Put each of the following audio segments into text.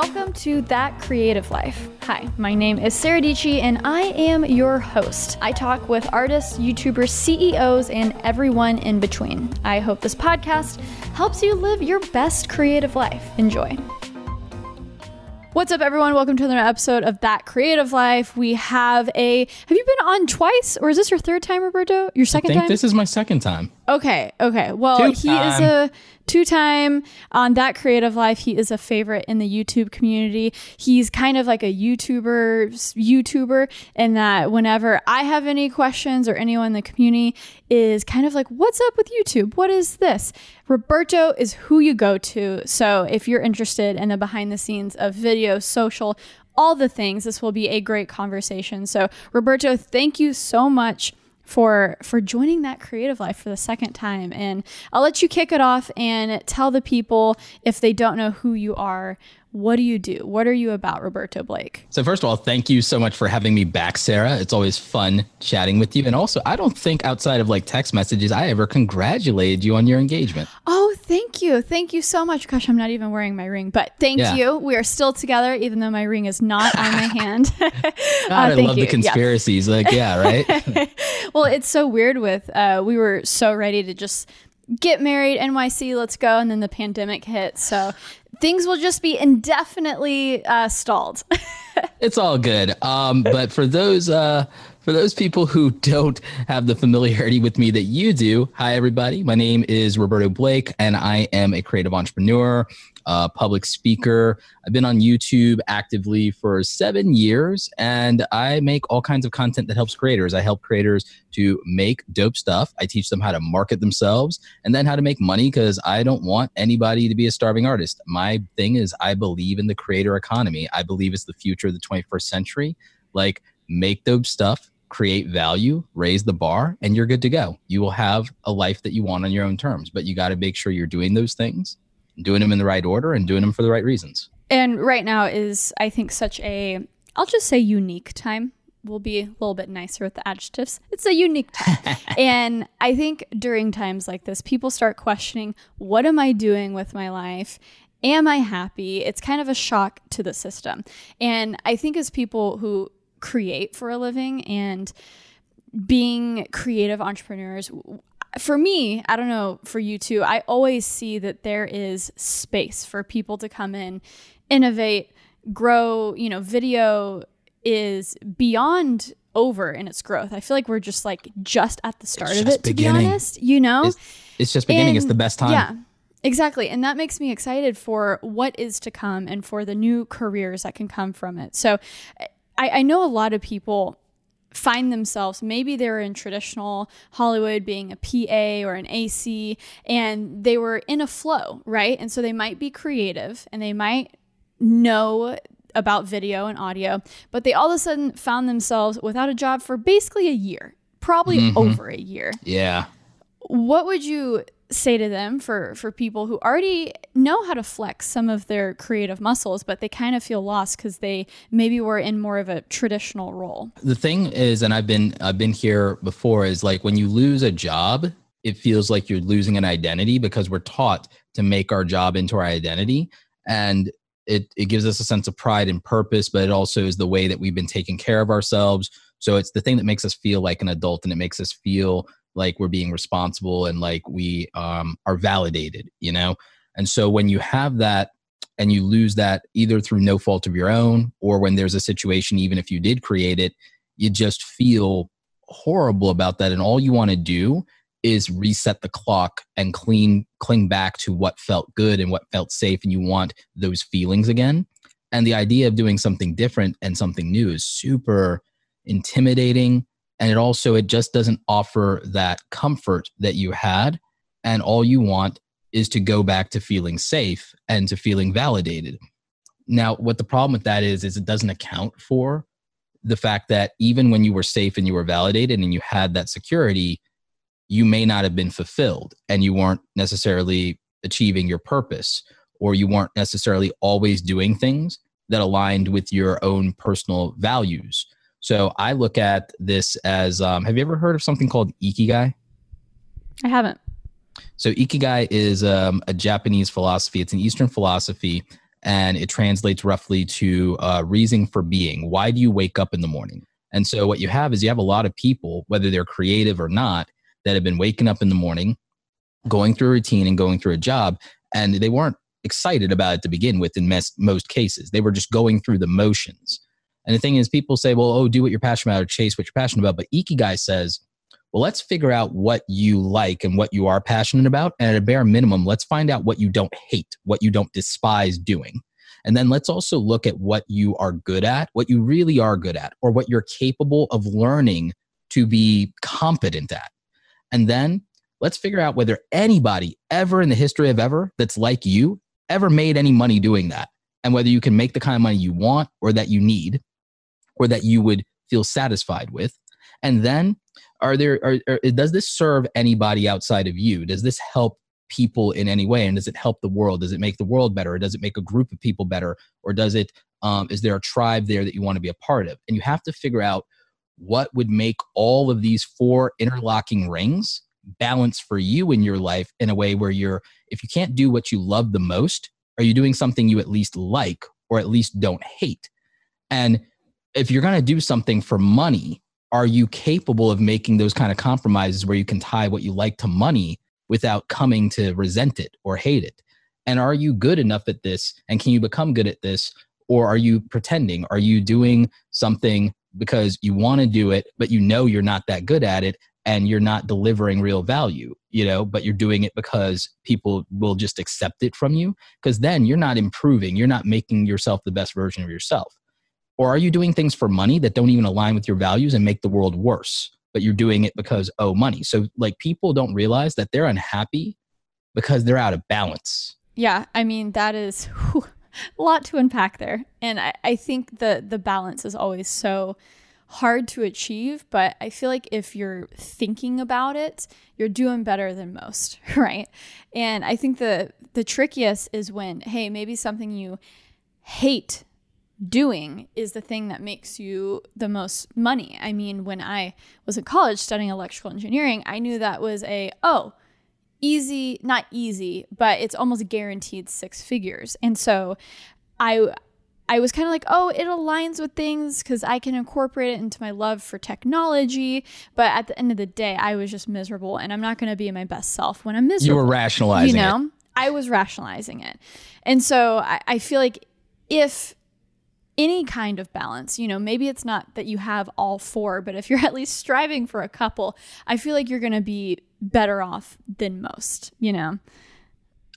Welcome to That Creative Life. Hi, my name is Sara Dietschy, and I am your host. I talk with artists, YouTubers, CEOs, and everyone in between. I hope this podcast helps you live your best creative life. Enjoy. What's up, everyone? Welcome to another episode of That Creative Life. We have a. Have you been on twice, or is this your third time, Roberto? Your second I think time? this is my second time. Okay, okay. Well, Two he is a two time on that creative life. He is a favorite in the YouTube community. He's kind of like a YouTuber YouTuber in that whenever I have any questions or anyone in the community is kind of like, what's up with YouTube? What is this? Roberto is who you go to. So if you're interested in the behind the scenes of video, social, all the things, this will be a great conversation. So Roberto, thank you so much for for joining that creative life for the second time. And I'll let you kick it off and tell the people if they don't know who you are what do you do what are you about Roberto Blake So first of all, thank you so much for having me back, Sara. It's always fun chatting with you. And also, I don't think outside of like text messages, I ever congratulated you on your engagement. oh thank you thank you so much gosh I'm not even wearing my ring but thank Yeah. you we are still together even though my ring is not on my hand God, Uh, I love you. the Yeah. conspiracies. Like, yeah, right? well, it's so weird with uh, we were so ready to just get married, NYC, let's go, and then the pandemic hit. So things will just be indefinitely uh, stalled. it's all good. Um, but for those uh, for those people who don't have the familiarity with me that you do, hi everybody. My name is Roberto Blake, and I am a creative entrepreneur, uh, public speaker. I've been on YouTube actively for seven years, and I make all kinds of content that helps creators. I help creators to make dope stuff. I teach them how to market themselves and then how to make money because I don't want anybody to be a starving artist. My thing is, I believe in the creator economy. I believe it's the future of the 21st century. Like, make dope stuff, create value, raise the bar, and you're good to go. You will have a life that you want on your own terms, but you got to make sure you're doing those things, doing them in the right order, and doing them for the right reasons. and right now is, I think, such a I'll just say unique time. We'll be a little bit nicer with the adjectives. It's a unique time. and I think during times like this, people start questioning what am I doing with my life? Am I happy? It's kind of a shock to the system. And I think as people who create for a living and being creative entrepreneurs, for me, I don't know, for you too, I always see that there is space for people to come in, innovate, grow. You know, video is beyond over in its growth. I feel like we're just like just at the start of it, to be honest, you know? It's, it's just beginning. it's the best time. Yeah, exactly. And that makes me excited for what is to come and for the new careers that can come from it. So I, I know a lot of people find themselves maybe they were in traditional Hollywood being a PA or an AC and they were in a flow, right? And so they might be creative and they might know about video and audio, but they all of a sudden found themselves without a job for basically a year, probably Mhm. over a year Yeah. What would you say to them for for people who already know how to flex some of their creative muscles but they kind of feel lost because they maybe were in more of a traditional role? The thing is and i've been i've been here before is like when you lose a job it feels like you're losing an identity because we're taught to make our job into our identity. And it, it gives us a sense of pride and purpose but it also is the way that we've been taking care of ourselves. So it's the thing that makes us feel like an adult and it makes us feel like we're being responsible and like we um, are validated you know? And so when you have that and you lose that either through no fault of your own or when there's a situation even if you did create it you just feel horrible about that and all you want to do is reset the clock and clean cling back to what felt good and what felt safe and you want those feelings again. And the idea of doing something different and something new is super intimidating and it also it just doesn't offer that comfort that you had. And all you want is to go back to feeling safe and to feeling validated. Now what the problem with that is is it doesn't account for the fact that even when you were safe and you were validated and you had that security you may not have been fulfilled and you weren't necessarily achieving your purpose or you weren't necessarily always doing things that aligned with your own personal values so i look at this as um, have you ever heard of something called ikigai i haven't so ikigai is um, a Japanese philosophy. It's an Eastern philosophy and it translates roughly to uh, reason for being. Why do you wake up in the morning? And so what you have is you have a lot of people, whether they're creative or not, that have been waking up in the morning, going through a routine and going through a job, and they weren't excited about it to begin with in mes- most cases. They were just going through the motions. And the thing is, people say, well, oh, do what you're passionate about or chase what you're passionate about. But Ikigai says, well, let's figure out what you like and what you are passionate about. And at a bare minimum, let's find out what you don't hate, what you don't despise doing. And then let's also look at what you are good at, what you really are good at, or what you're capable of learning to be competent at. And then let's figure out whether anybody ever in the history of ever that's like you ever made any money doing that. And whether you can make the kind of money you want or that you need or that you would feel satisfied with. And then are there are, are, does this serve anybody outside of you? Does this help people in any way? And does it help the world? Does it make the world better? Or does it make a group of people better? Or does it um, is there a tribe there that you want to be a part of? And you have to figure out what would make all of these four interlocking rings balance for you in your life in a way where you're if you can't do what you love the most are you doing something you at least like or at least don't hate? And if you're going to do something for money are you capable of making those kind of compromises where you can tie what you like to money without coming to resent it or hate it? And are you good enough at this? And can you become good at this? Or are you pretending? Are you doing something because you want to do it, but you know you're not that good at it and you're not delivering real value, you know, but you're doing it because people will just accept it from you? Because then you're not improving, you're not making yourself the best version of yourself. Or are you doing things for money that don't even align with your values and make the world worse? but you're doing it because oh money? So like people don't realize that they're unhappy because they're out of balance. Yeah i mean that is whew, a lot to unpack there. And I, I think the the balance is always so hard to achieve but i feel like if you're thinking about it you're doing better than most right? And i think the the trickiest is when hey maybe something you hate doing is the thing that makes you the most money. I mean, when I was in college studying electrical engineering, I knew that was a, oh, easy, not easy, but it's almost guaranteed six figures. And so I I was kind of like, oh, it aligns with things because I can incorporate it into my love for technology. But at the end of the day, I was just miserable, and I'm not going to be my best self when I'm miserable. You were rationalizing, you know. It. I was rationalizing it, and so I, I feel like if any kind of balance. You know, maybe it's not that you have all four, but if you're at least striving for a couple, I feel like you're going to be better off than most, you know?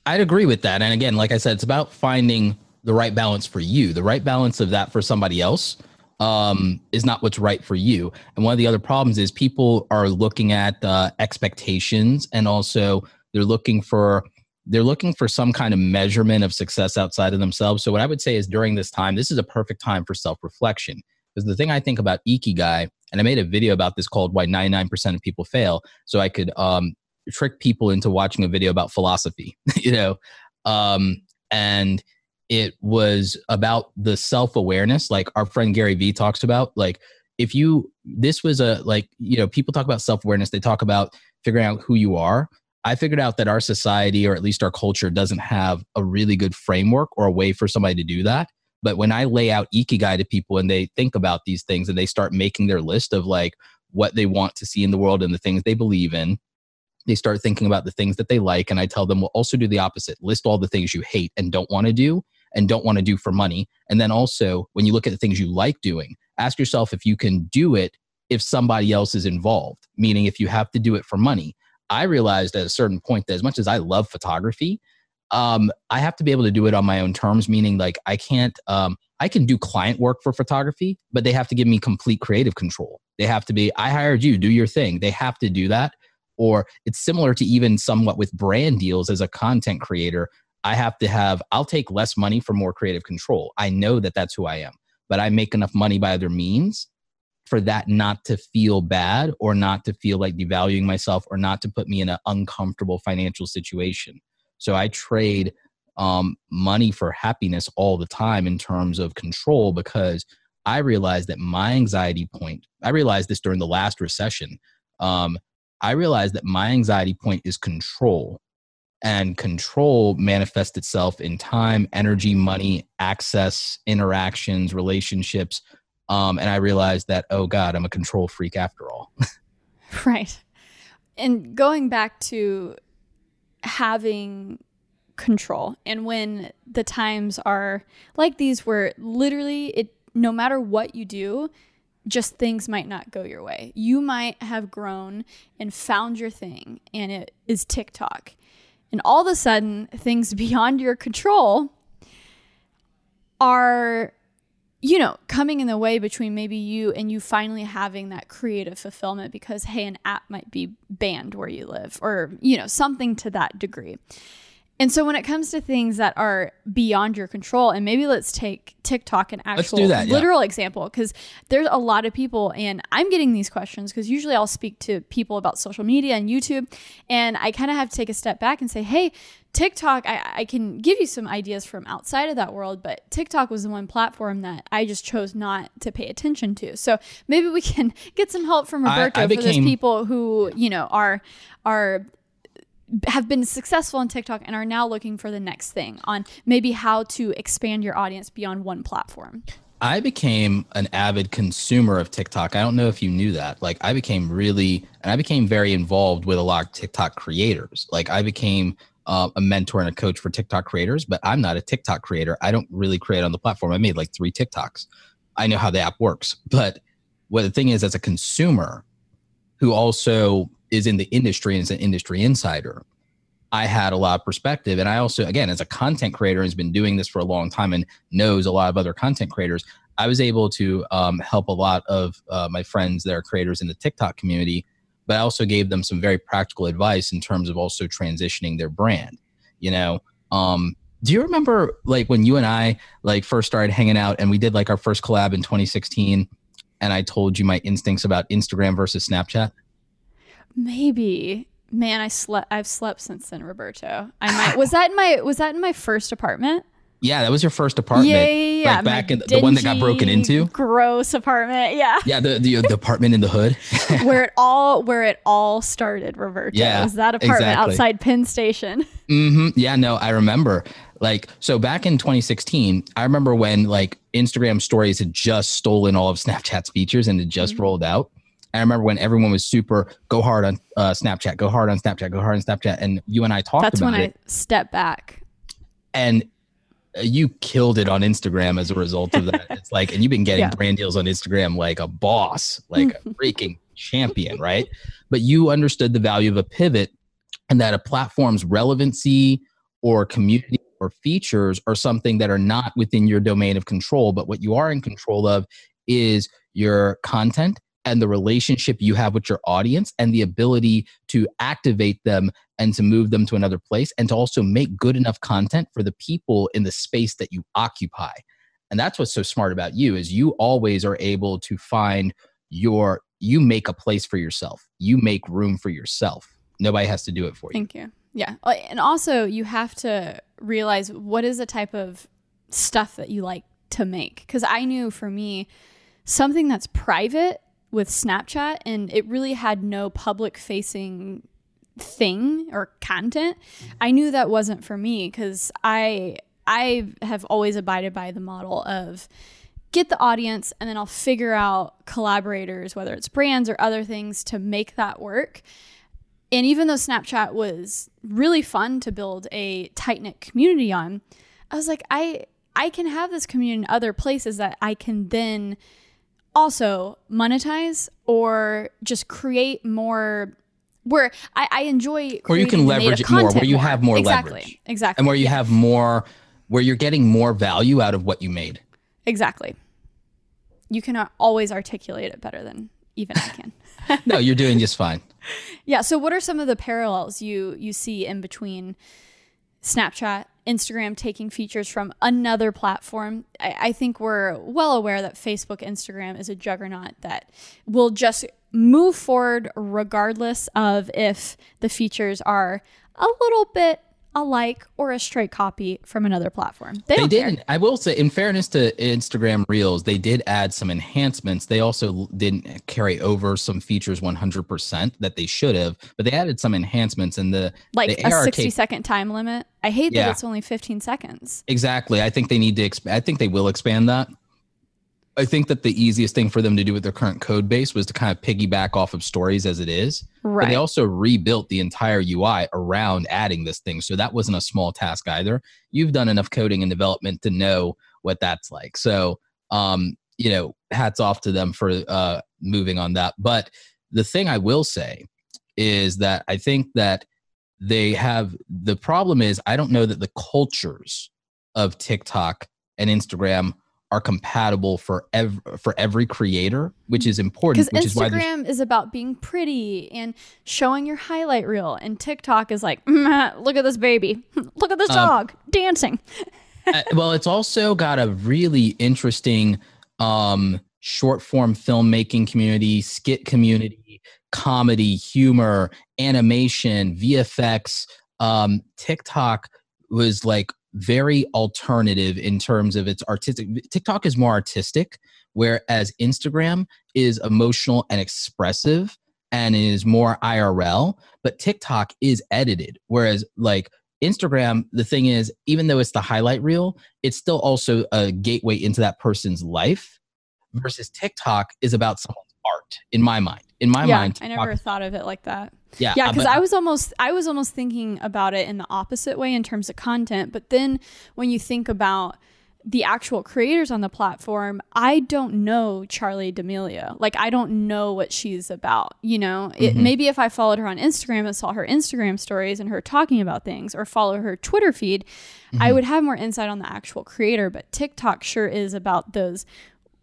I'd agree with that. And again, like I said, it's about finding the right balance for you. The right balance of that for somebody else um, is not what's right for you. And one of the other problems is people are looking at uh, expectations and also they're looking for they're looking for some kind of measurement of success outside of themselves. So what I would say is during this time, this is a perfect time for self-reflection. Because the thing I think about Ikigai, and I made a video about this called "Why 99% of People Fail," so I could um, trick people into watching a video about philosophy. you know, um, and it was about the self-awareness, like our friend Gary Vee talks about. Like, if you, this was a like, you know, people talk about self-awareness. They talk about figuring out who you are I figured out that our society, or at least our culture, doesn't have a really good framework or a way for somebody to do that. But when I lay out Ikigai to people and they think about these things and they start making their list of like what they want to see in the world and the things they believe in, they start thinking about the things that they like. And I tell them, well, also do the opposite list all the things you hate and don't want to do and don't want to do for money. And then also, when you look at the things you like doing, ask yourself if you can do it if somebody else is involved, meaning if you have to do it for money. I realized at a certain point that as much as I love photography, um, I have to be able to do it on my own terms, meaning like I can't, um, I can do client work for photography, but they have to give me complete creative control. They have to be, I hired you, do your thing. They have to do that. Or it's similar to even somewhat with brand deals as a content creator. I have to have, I'll take less money for more creative control. I know that that's who I am, but I make enough money by other means for that not to feel bad or not to feel like devaluing myself or not to put me in an uncomfortable financial situation. So I trade um, money for happiness all the time in terms of control because I realized that my anxiety point, I realized this during the last recession. Um, I realized that my anxiety point is control. and control manifests itself in time, energy, money, access, interactions, relationships. Um, and I realized that, oh God, I'm a control freak after all. right. And going back to having control and when the times are like these where literally it no matter what you do just things might not go your way. You might have grown and found your thing, and it is TikTok. And all of a sudden, things beyond your control are, you know, coming in the way between maybe you and you finally having that creative fulfillment because, hey, an app might be banned where you live or, you know, something to that degree. And so when it comes to things that are beyond your control, and maybe let's take TikTok an actual that, yeah. literal example, because there's a lot of people, and I'm getting these questions because usually I'll speak to people about social media and YouTube, and I kind of have to take a step back and say, hey, TikTok, I, I can give you some ideas from outside of that world, but TikTok was the one platform that I just chose not to pay attention to. So maybe we can get some help from Roberto I, I became, for those people who, you know, are are have been successful on TikTok and are now looking for the next thing on maybe how to expand your audience beyond one platform? I became an avid consumer of TikTok. I don't know if you knew that. Like I became really and I became very involved with a lot of TikTok creators. Like I became uh, a mentor and a coach for TikTok creators, but I'm not a TikTok creator. I don't really create on the platform. I made like 3 TikToks. I know how the app works, but what the thing is as a consumer who also is in the industry and is an industry insider. I had a lot of perspective. And I also, again, as a content creator, has been doing this for a long time and knows a lot of other content creators. I was able to um, help a lot of uh, my friends that are creators in the TikTok community, but I also gave them some very practical advice in terms of also transitioning their brand. You know, um, do you remember like when you and I like first started hanging out and we did like our first collab in 2016, and I told you my instincts about Instagram versus Snapchat? Maybe. Man, I slept. I've slept since then, Roberto. I might. was that in my? Was that in my first apartment? Yeah, that was your first apartment. Yeah, yeah, yeah. Like back in the one that got broken into. Gross apartment. Yeah. Yeah, the the, the apartment in the hood. where it all where it all started, Roberto. Yeah, was that apartment exactly. outside Penn Station. Mm-hmm. Yeah, no, I remember. Like so, back in 2016, I remember when like Instagram Stories had just stolen all of Snapchat's features and it just mm-hmm. rolled out. I remember when everyone was super go hard on uh, Snapchat, go hard on Snapchat, go hard on Snapchat, and you and I talked about it. That's about when it. I step back. And uh, you killed it on Instagram as a result of that. it's like, and you've been getting yeah. brand deals on Instagram like a boss, like a freaking champion, right? But you understood the value of a pivot and that a platform's relevancy or community or features are something that are not within your domain of control. But what you are in control of is your content and the relationship you have with your audience and the ability to activate them and to move them to another place and to also make good enough content for the people in the space that you occupy. And that's what's so smart about you is you always are able to find your you make a place for yourself. You make room for yourself. Nobody has to do it for you. Thank you. Yeah. And also you have to realize what is the type of stuff that you like to make. Because i knew for me something that's private with Snapchat and it really had no public facing thing or content. I knew that wasn't for me cuz I I have always abided by the model of get the audience and then I'll figure out collaborators whether it's brands or other things to make that work. And even though Snapchat was really fun to build a tight-knit community on, I was like I I can have this community in other places that I can then also monetize or just create more where I, I enjoy where you can leverage it more where you more. have more exactly. leverage exactly and where you yeah. have more where you're getting more value out of what you made exactly you can always articulate it better than even i can no you're doing just fine yeah so what are some of the parallels you you see in between snapchat Instagram taking features from another platform. I, I, think we're well aware that Facebook, Instagram is a juggernaut that will just move forward regardless of if the features are a little bit a like, or a straight copy from another platform. They, They don't care. didn't. I will say, in fairness to Instagram Reels, they did add some enhancements. They also didn't carry over some features 100% that they should have, but they added some enhancements. in the like the a AR 60 tape- second time limit. I hate Yeah. that it's only 15 seconds. Exactly. I think they need to. Exp- I think they will expand that. I think that the easiest thing for them to do with their current code base was to kind of piggyback off of stories as it is. But Right. they also rebuilt the entire UI around adding this thing. So that wasn't a small task either. You've done enough coding and development to know what that's like. So, um, you know, hats off to them for uh, moving on that. But the thing I will say is that I think that they have the problem is I don't know that the cultures of TikTok and Instagram are compatible for every for every creator, which is important. Because Which is Instagram is about being pretty and showing your highlight reel, and TikTok is like, "Mm, look at this baby, look at this Um, dog dancing. uh, well, it's also got a really interesting um, short form filmmaking community, skit community, comedy, humor, animation, VFX. Um, TikTok was like very alternative in terms of its artistic. TikTok is more artistic, whereas Instagram is emotional and expressive and is more IRL. But TikTok is edited, whereas like Instagram, the thing is, even though it's the highlight reel, it's still also a gateway into that person's life. Versus TikTok is about someone's art, in my mind. In my yeah, mind, I never thought of it like that. Yeah, Yeah, because I was almost I was almost thinking about it in the opposite way in terms of content. But then when you think about the actual creators on the platform, I don't know Charli D'Amelio. Like I don't know what she's about. You know, it, Mhm. maybe if I followed her on Instagram and saw her Instagram stories and her talking about things, or follow her Twitter feed, I Mhm. would have more insight on the actual creator. But TikTok sure is about those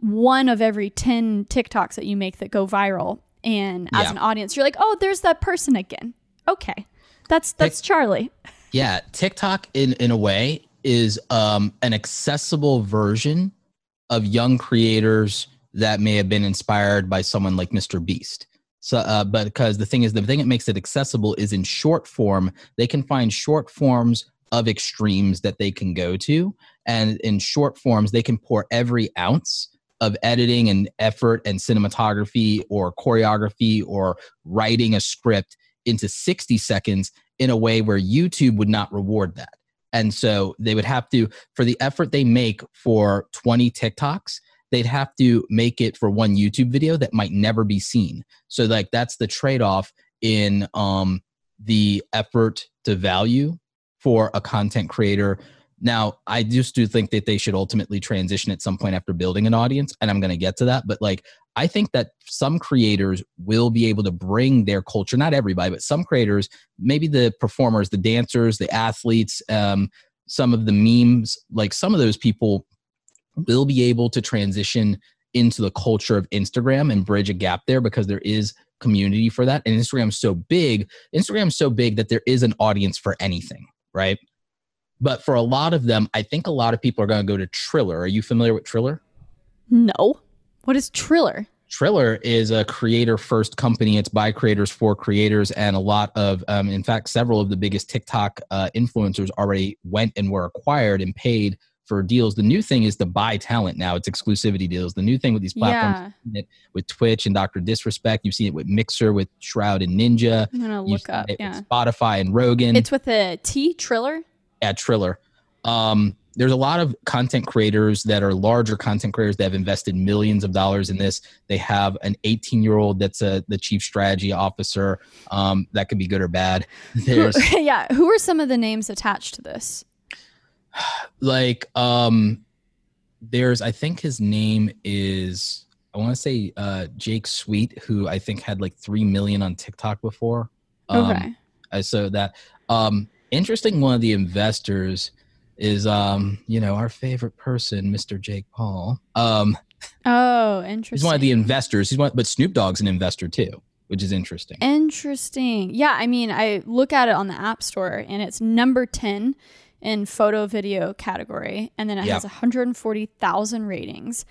one of every 10 TikToks that you make that go viral. And as Yeah. an audience, you're like, oh, there's that person again. Okay. That's that's Charli. Yeah, TikTok in in a way is um, an accessible version of young creators that may have been inspired by someone like Mr. Beast. So, uh, but because the thing is, the thing that makes it accessible is in short form. They can find short forms of extremes that they can go to, and in short forms, they can pour every ounce of editing and effort and cinematography or choreography or writing a script into 60 seconds in a way where YouTube would not reward that. And so they would have to, for the effort they make for 20 TikToks, they'd have to make it for one YouTube video that might never be seen. So like that's the trade-off in um the effort to value for a content creator. Now, I just do think that they should ultimately transition at some point after building an audience, and I'm going to get to that. But like, I think that some creators will be able to bring their culture, not everybody, but some creators, maybe the performers, the dancers, the athletes, um, some of the memes, like some of those people will be able to transition into the culture of Instagram and bridge a gap there because there is community for that. And Instagram's so big, Instagram's so big that there is an audience for anything, right? But for a lot of them, I think a lot of people are going to go to Triller. Are you familiar with Triller? No. What is Triller? Triller is a creator first company. It's by creators for creators. And a lot of, um, in fact, several of the biggest TikTok uh, influencers already went and were acquired and paid for deals. The new thing is to buy talent now. It's exclusivity deals. The new thing with these platforms Yeah. with Twitch and Dr. Disrespect. You've seen it with Mixer, with Shroud and Ninja. I'm gonna look up. Yeah. Spotify and Rogan. It's with a T Triller. At Triller. Um, there's a lot of content creators that are larger content creators that have invested millions of dollars in this. They have an 18 year old that's a, the chief strategy officer. Um, that could be good or bad. There's yeah. Who are some of the names attached to this? like um, there's I think his name is I want to say uh, Jake Sweet, who I think had like three million on TikTok before. Um, Okay. So that um interesting one of the investors is um you know our favorite person Mr. Jake Paul. Um oh, interesting. he's one of the investors. He's one but Snoop Dogg's an investor too, which is interesting. Interesting. Yeah, I mean, I look at it on the App Store and it's number 10 in photo video category and then it Yeah. has 140,000 ratings.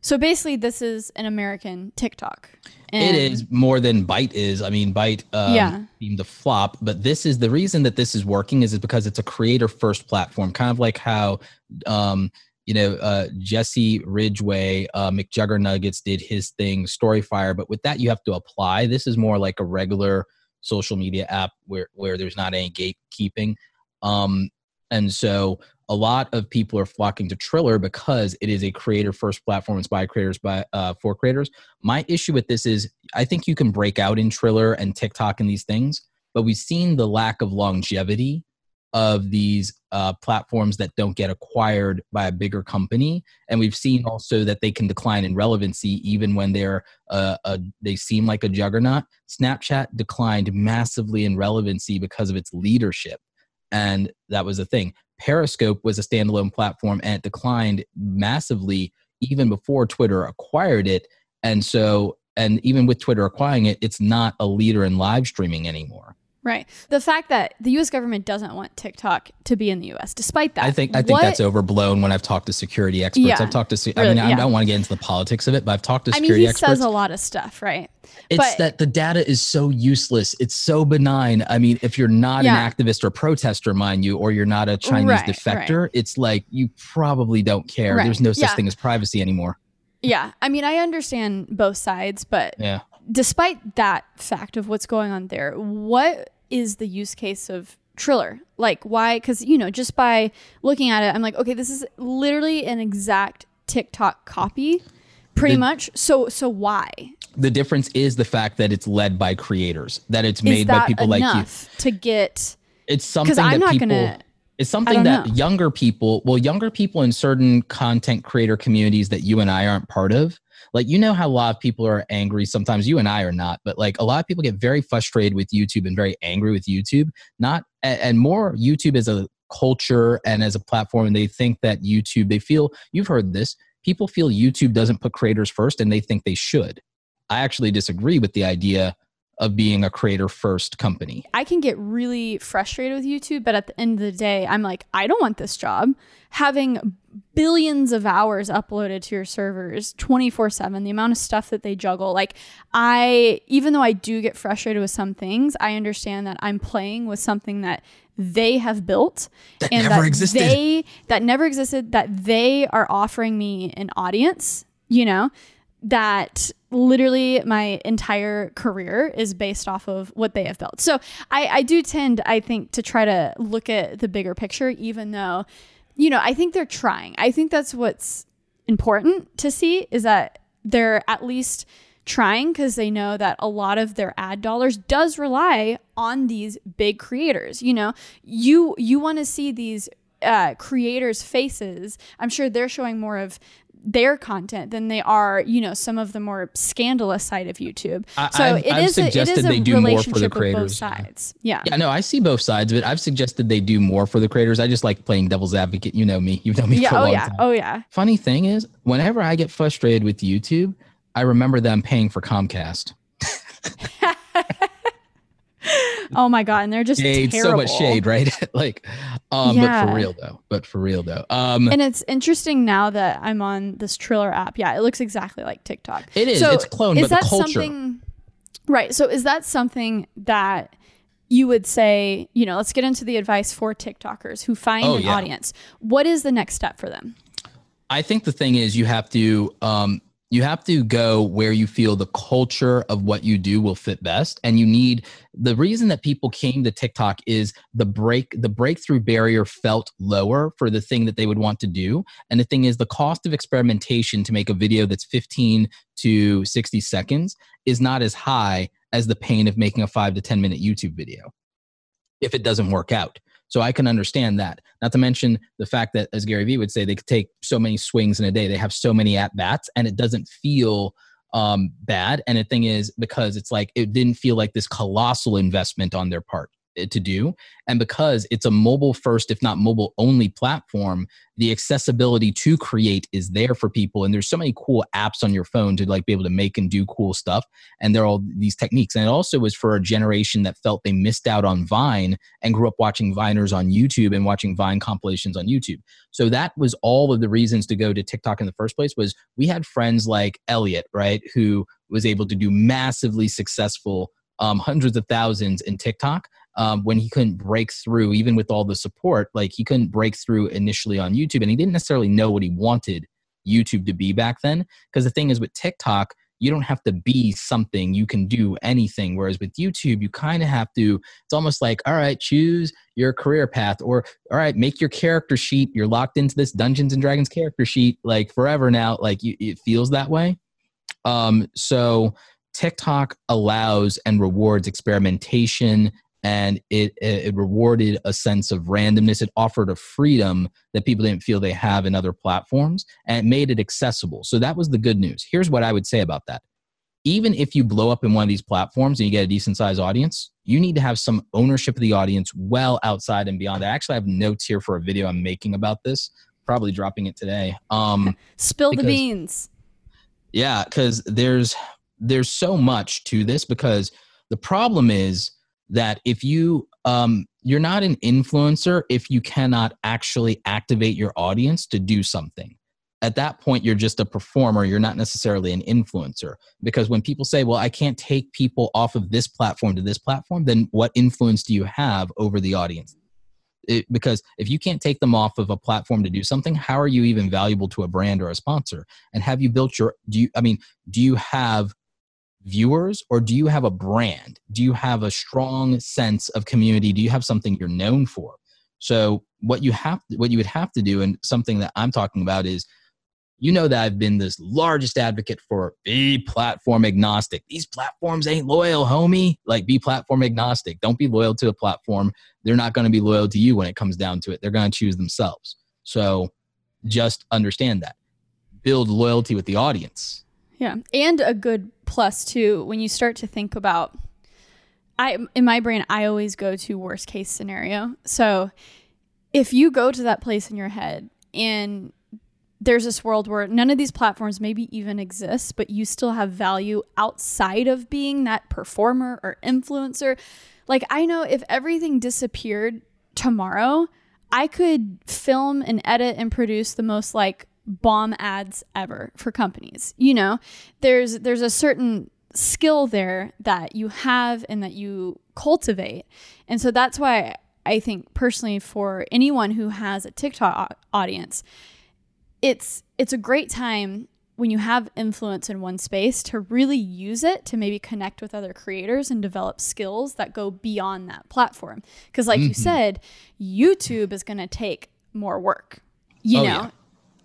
So basically, this is an American TikTok. it is more than Byte is. I mean, Byte um, Yeah. seemed to flop, but this is the reason that this is working is because it's a creator first platform, kind of like how, um, you know, uh, Jesse Ridgway, uh, McJuggernuggets did his thing, Storyfire. But with that, you have to apply. This is more like a regular social media app where where there's not any gatekeeping. Um, and so a lot of people are flocking to Triller because it is a creator first platform. It's by creators by uh, for creators. My issue with this is I think you can break out in Triller and TikTok and these things, but we've seen the lack of longevity of these uh, platforms that don't get acquired by a bigger company, and we've seen also that they can decline in relevancy even when they're uh, a, they seem like a juggernaut. Snapchat declined massively in relevancy because of its leadership, and that was the thing. Periscope was a standalone platform and it declined massively even before Twitter acquired it. And so, and even with Twitter acquiring it, it's not a leader in live streaming anymore. Right. The fact that the U.S. government doesn't want TikTok to be in the U.S. Despite that, I think I think what- that's overblown. When I've talked to security experts, Yeah, I've talked to. se- I really, mean, I don't want to get into the politics of it, but I've talked to I mean, he experts. says a lot of stuff, right? it's but- that the data is so useless. It's so benign. I mean, if you're not Yeah. an activist or protester, mind you, or you're not a Chinese Right, defector, it's like you probably don't care. Right. There's no such Yeah. thing as privacy anymore. Yeah. I mean, I understand both sides, but Yeah. despite that fact of what's going on there, what is the use case of Triller? Like, why? Because, you know, just by looking at it, I'm like, okay, this is literally an exact TikTok copy, pretty The- much. So, so why? The difference is the fact that it's led by creators, that it's made by people like you. to get? It's something I'm that not people. gonna. It's something that know. younger people, well, younger people in certain content creator communities that you and I aren't part of, like you know how a lot of people are angry. Sometimes you and I are not, but like a lot of people get very frustrated with YouTube and very angry with YouTube. Not and more YouTube as a culture and as a platform, and they think that YouTube. They feel you've heard this. People feel YouTube doesn't put creators first, and they think they should. I actually disagree with the idea of being a creator first company. I can get really frustrated with YouTube, but at the end of the day, I'm like, I don't want this job. Having billions of hours uploaded to your servers 24 7, the amount of stuff that they juggle. Like, I, even though I do get frustrated with some things, I understand that I'm playing with something that they have built That and never that existed. they that never existed that they are offering me an audience you know that literally my entire career is based off of what they have built. So i i do tend i think to try to look at the bigger picture even though you know i think they're trying. I think that's what's important to see is that they're at least trying because they know that a lot of their ad dollars does rely on these big creators you know? You you want to see these uh, creators faces. I'm sure they're showing more of their content than they are you know some of the more scandalous side of youtube I- so I've- it I've is a, it suggested a they do more for the relationship with both sides yeah Yeah, no, I see both sides of it. I've suggested they do more for the creators. I just like playing devil's advocate. You know me. You've known me yeah for a oh long yeah time. oh yeah Funny thing is, whenever I get frustrated with YouTube, I remember them paying for Comcast. oh my god and they're just Shade, terrible. so much shade, right? like, um, but for real though. But for real though. Um, And it's interesting now that I'm on this Triller app. Yeah, it looks exactly like TikTok. it is. So it's cloned, is but the that something? Right. So is that something that you would say? You know, let's get into the advice for TikTokers who find Oh, an yeah. audience. What is the next step for them? I think the thing is you have to um, you have to go where you feel the culture of what you do will fit best, and you need the reason that people came to TikTok is the break the breakthrough barrier felt lower for the thing that they would want to do, and the thing is the cost of experimentation to make a video that's 15 to 60 seconds is not as high as the pain of making a five to 10 minute YouTube video if it doesn't work out. So I can understand that. Not to mention the fact that, as Gary Vee would say, they could take so many swings in a day. They have so many at bats, and it doesn't feel um, bad. And the thing is, because it's like it didn't feel like this colossal investment on their part. To do. And because it's a mobile first, if not mobile only platform, the accessibility to create is there for people. And there's so many cool apps on your phone to like be able to make and do cool stuff. And there are all these techniques. And it also was for a generation that felt they missed out on Vine and grew up watching Viners on YouTube and watching Vine compilations on YouTube. So that was all of the reasons to go to TikTok in the first place was we had friends like Elliot, right, who was able to do massively successful um, hundreds of thousands in TikTok um, when he couldn't break through, even with all the support. Like he couldn't break through initially on YouTube, and he didn't necessarily know what he wanted YouTube to be back then. Because the thing is, with TikTok, you don't have to be something you can do anything whereas with youtube you kind of have to it's almost like all right choose your career path or all right make your character sheet you're locked into this dungeons and dragons character sheet like forever now like you, it feels that way um, so TikTok allows and rewards experimentation and it, it rewarded a sense of randomness. It offered a freedom that people didn't feel they have in other platforms and it made it accessible. So that was the good news. Here's what I would say about that. Even if you blow up in one of these platforms and you get a decent sized audience, you need to have some ownership of the audience well outside and beyond. I actually have notes here for a video I'm making about this, probably dropping it today. Um, Spill because, the beans. Yeah, because there's there's so much to this because the problem is that if you um, you're not an influencer if you cannot actually activate your audience to do something. At that point you're just a performer. You're not necessarily an influencer. Because when people say well i can't take people off of this platform to this platform then what influence do you have over the audience? It, because if you can't take them off of a platform to do something how are you even valuable to a brand or a sponsor? And have you built your do you i mean do you have viewers or do you have a brand? Do you have a strong sense of community? Do you have something you're known for? So what you have what you would have to do and something that i'm talking about is you know that i've been this largest advocate for be platform agnostic. These platforms ain't loyal homie. Like be platform agnostic. Don't be loyal to a platform. They're not going to be loyal to you when it comes down to it. They're going to choose themselves. So just understand that. Build loyalty with the audience yeah. And a good plus too when you start to think about I in my brain I always go to worst case scenario. So if you go to that place in your head and there's this world where none of these platforms maybe even exist, but you still have value outside of being that performer or influencer. Like, I know if everything disappeared tomorrow, I could film and edit and produce the most like bomb ads ever for companies. You know, there's there's a certain skill there that you have and that you cultivate. And so that's why I think personally for anyone who has a TikTok audience, it's it's a great time when you have influence in one space to really use it to maybe connect with other creators and develop skills that go beyond that platform. Because, like mm-hmm. you said, YouTube is going to take more work. You oh, know, yeah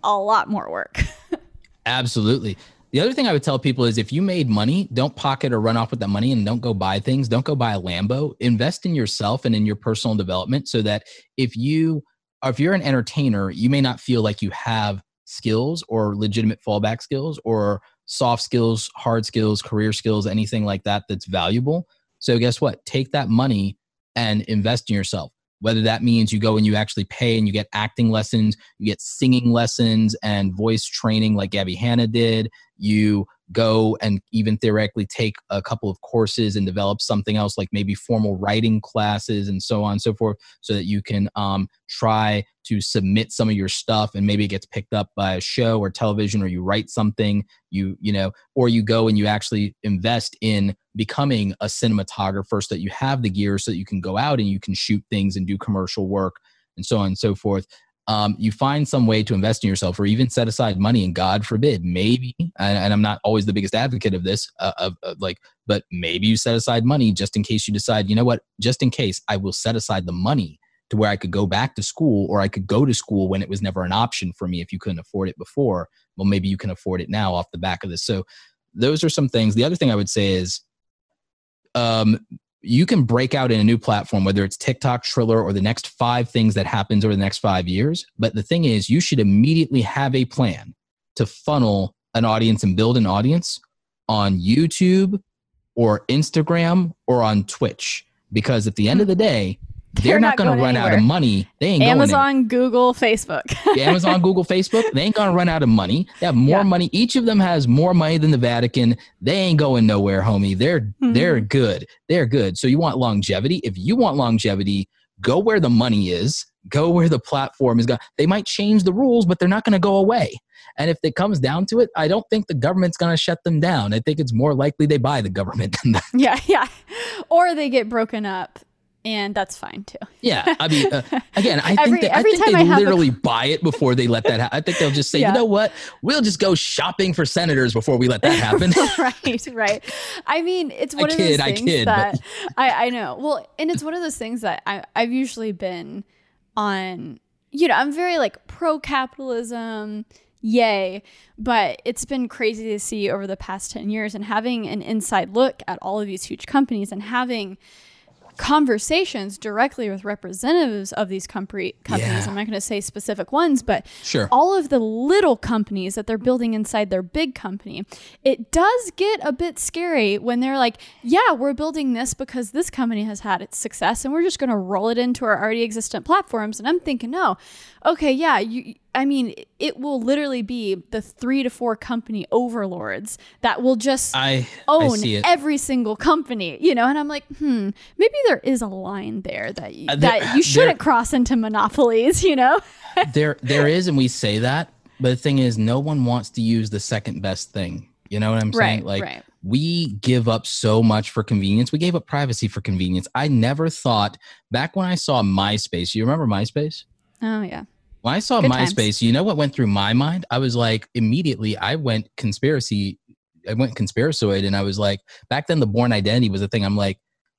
a lot more work. Absolutely. The other thing I would tell people is if you made money, don't pocket or run off with that money and don't go buy things. Don't go buy a Lambo. Invest in yourself and in your personal development so that if you if you're an entertainer, you may not feel like you have skills or legitimate fallback skills or soft skills, hard skills, career skills, anything like that that's valuable. So guess what? Take that money and invest in yourself whether that means you go and you actually pay and you get acting lessons, you get singing lessons and voice training like Gabbie Hanna did, you go and even theoretically take a couple of courses and develop something else like maybe formal writing classes and so on and so forth so that you can um, try to submit some of your stuff and maybe it gets picked up by a show or television or you write something you you know or you go and you actually invest in becoming a cinematographer so that you have the gear so that you can go out and you can shoot things and do commercial work and so on and so forth um, you find some way to invest in yourself or even set aside money and god forbid maybe and, and i'm not always the biggest advocate of this uh, of, of, like but maybe you set aside money just in case you decide you know what? Just in case i will set aside the money to where i could go back to school or i could go to school when it was never an option for me if you couldn't afford it before. Well maybe you can afford it now off the back of this. So those are some things. The other thing i would say is um, you can break out in a new platform, whether it's TikTok, Triller, or the next five things that happens over the next five years. But the thing is, you should immediately have a plan to funnel an audience and build an audience on YouTube or Instagram or on Twitch because at the end of the day, they're, They're not, not going to run out of money. They ain't going Amazon, Google, Facebook. anywhere. Amazon, Google, Facebook, they ain't going to run out of money. They have more Yeah. money. Each of them has more money than the Vatican. They ain't going nowhere, homie. They're Mm-hmm. they're good. They're good. So you want longevity? If you want longevity, go where the money is. Go where the platform is going. They might change the rules, but they're not going to go away. And if it comes down to it, I don't think the government's going to shut them down. I think it's more likely they buy the government than that. yeah, yeah. Or they get broken up, and that's fine too. Yeah, I mean, uh, again, I Every- think that, I every think time they I have a- literally buy it before they let that happen. I think they'll just say, Yeah. you know what, we'll just go shopping for senators before we let that happen. right, right. I mean, it's I one of kid, those I things kid, but- that I, I know. Well, and it's one of those things that I, I've usually been on. You know, I'm very like pro capitalism, yay! But it's been crazy to see over the past ten years, and having an inside look at all of these huge companies, and having conversations directly with representatives of these company companies. Yeah. I'm not going to say specific ones, but Sure. all of the little companies that they're building inside their big company. It does get a bit scary when they're like, "Yeah, we're building this because this company has had its success and we're just going to roll it into our already existent platforms." And I'm thinking, "No. Okay, yeah, you I mean, it will literally be the 3 to 4 company overlords that will just I, I own it. every single company, you know, and I'm like, hmm, maybe there is a line there that y- Uh, there- that you shouldn't cross into monopolies, you know? there, there is, and we say that, but the thing is, no one wants to use the second best thing. You know what I'm saying? Right, like, right. we give up so much for convenience. We gave up privacy for convenience. I never thought back when I saw MySpace. You remember MySpace? Oh yeah. When I saw Good times. MySpace, you know what went through my mind? I was like, immediately, I went conspiracy. I went conspiracoid, and I was like, back then, the Bourne Identity was a thing. I'm like,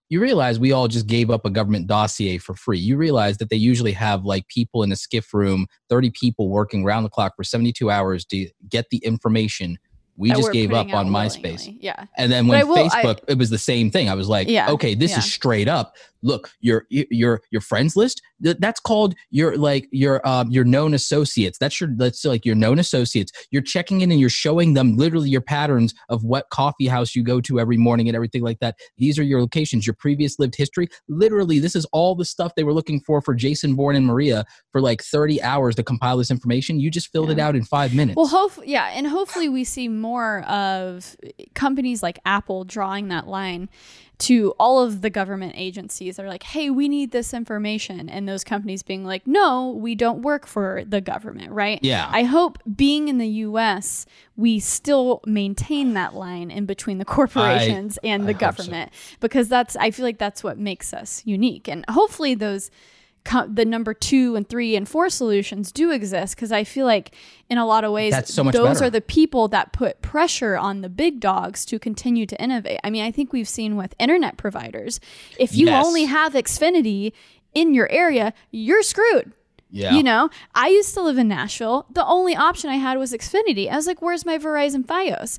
you realize we all just gave up a government dossier for free. You realize that they usually have like people in a SCIF room, 30 people working round the clock for 72 hours to get the information. We just gave up on MySpace. willingly. Yeah. And then when I will- I- Facebook, it was the same thing. I was like, Yeah, okay, this yeah. is straight up. Look, your your your friends list. th- That's called your like your um your known associates. That's your that's like your known associates. You're checking in and you're showing them literally your patterns of what coffee house you go to every morning and everything like that. These are your locations, your previous lived history. Literally, this is all the stuff they were looking for for Jason Bourne and Maria for like 30 hours to compile this information. You just filled it out in five minutes. Well, hope yeah, and hopefully we see more of companies like Apple drawing that line to all of the government agencies. They're like, "Hey, we need this information," and those companies being like, "No, we don't work for the government." Right? Yeah. I hope being in the U.S., we still maintain that line in between the corporations and I the so. government because that's I feel like that's what makes us unique, and hopefully those co- the number two and three and four solutions do exist because I feel like in a lot of ways That's so much those better. are the people that put pressure on the big dogs to continue to innovate. I mean, I think we've seen with internet providers, if you Yes. only have Xfinity in your area, you're screwed. yeah. You know, I used to live in Nashville. The only option I had was Xfinity. I was like, "Where's my Verizon FiOS?"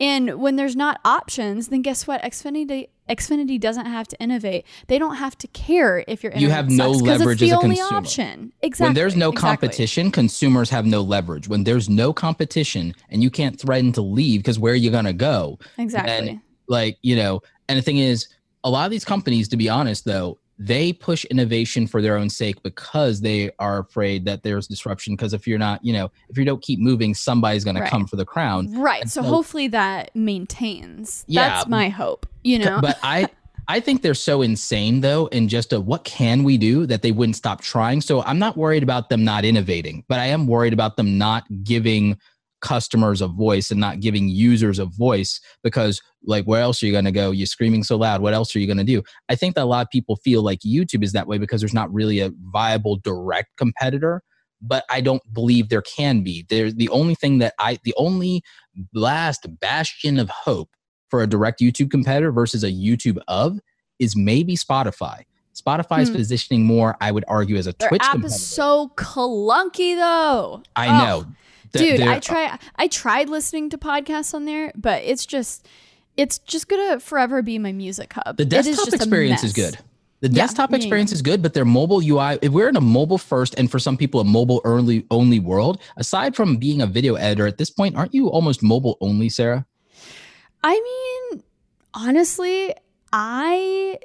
And when there's not options, then guess what? Xfinity Xfinity doesn't have to innovate. They don't have to care if your You have no sucks, leverage it's the as a only consumer. option. Exactly. when there's no exactly. competition, consumers have no leverage. When there's no competition and you can't threaten to leave because where are you gonna go? Exactly. And like, you know, and the thing is, a lot of these companies, to be honest though, they push innovation for their own sake because they are afraid that there's disruption. Because if you're not, you know, if you don't keep moving, somebody's gonna come for the crown. Right. So so- hopefully that maintains. Yeah. That's my hope. You know. But I I think they're so insane though, in just a what can we do that they wouldn't stop trying. So I'm not worried about them not innovating, but I am worried about them not giving customers a voice and not giving users a voice because like where else are you going to go? You're screaming so loud. What else are you going to do? I think that a lot of people feel like youtube is that way because there's not really a viable direct competitor but i don't believe there can be. There's the only thing that i the only last bastion of hope for a direct youtube competitor versus a youtube of is maybe spotify. Spotify is Hmm. positioning more i would argue as a Their twitch app competitor. is so clunky though. i Oh, know Dude, I try I tried listening to podcasts on there, but it's just it's just gonna forever be my music hub. The It is desktop experience is good. The Yeah, desktop yeah, experience is good, but their mobile UI, if we're in a mobile first and for some people a mobile only only world, aside from being a video editor at this point, aren't you almost mobile only, Sara? I mean, honestly, I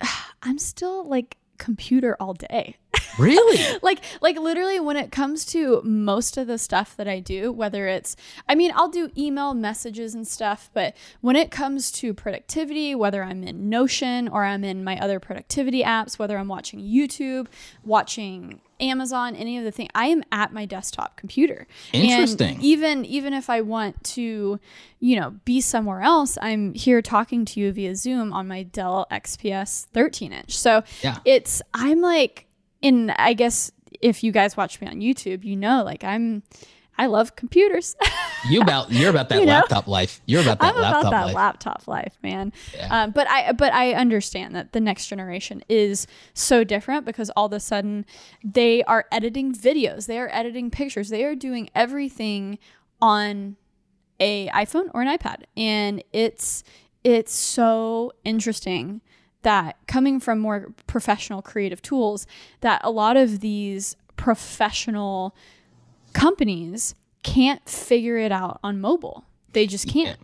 I'm still like computer all day. Really? like like literally when it comes to most of the stuff that I do, whether it's I mean, I'll do email messages and stuff, but when it comes to productivity, whether I'm in Notion or I'm in my other productivity apps, whether I'm watching YouTube, watching Amazon, any of the thing, I am at my desktop computer. Interesting. And even even if I want to, you know, be somewhere else, I'm here talking to you via Zoom on my Dell XPS 13 inch. So Yeah. it's I'm like in I guess if you guys watch me on YouTube, you know like I'm I love computers. You about you're about that You know? laptop life. You're about that I'm laptop about that life. laptop life, man. Yeah. Um, but I but I understand that the next generation is so different because all of a sudden they are editing videos, they are editing pictures, they are doing everything on a iPhone or an iPad, and it's it's so interesting that coming from more professional creative tools that a lot of these professional companies can't figure it out on mobile. They just can't.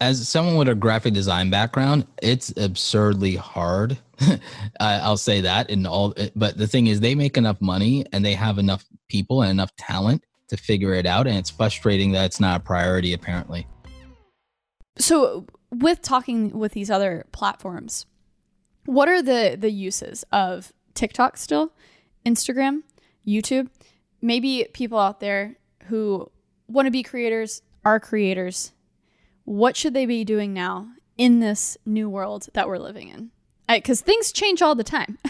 as someone with a graphic design background, it's absurdly hard. I, I'll say that in all, but the thing is, they make enough money and they have enough people and enough talent to figure it out, and it's frustrating that it's not a priority. Apparently, So, with talking with these other platforms, what are the the uses of TikTok still, Instagram, YouTube? Maybe people out there who want to be creators are creators. What should they be doing now in this new world that we're living in? Because things change all the time.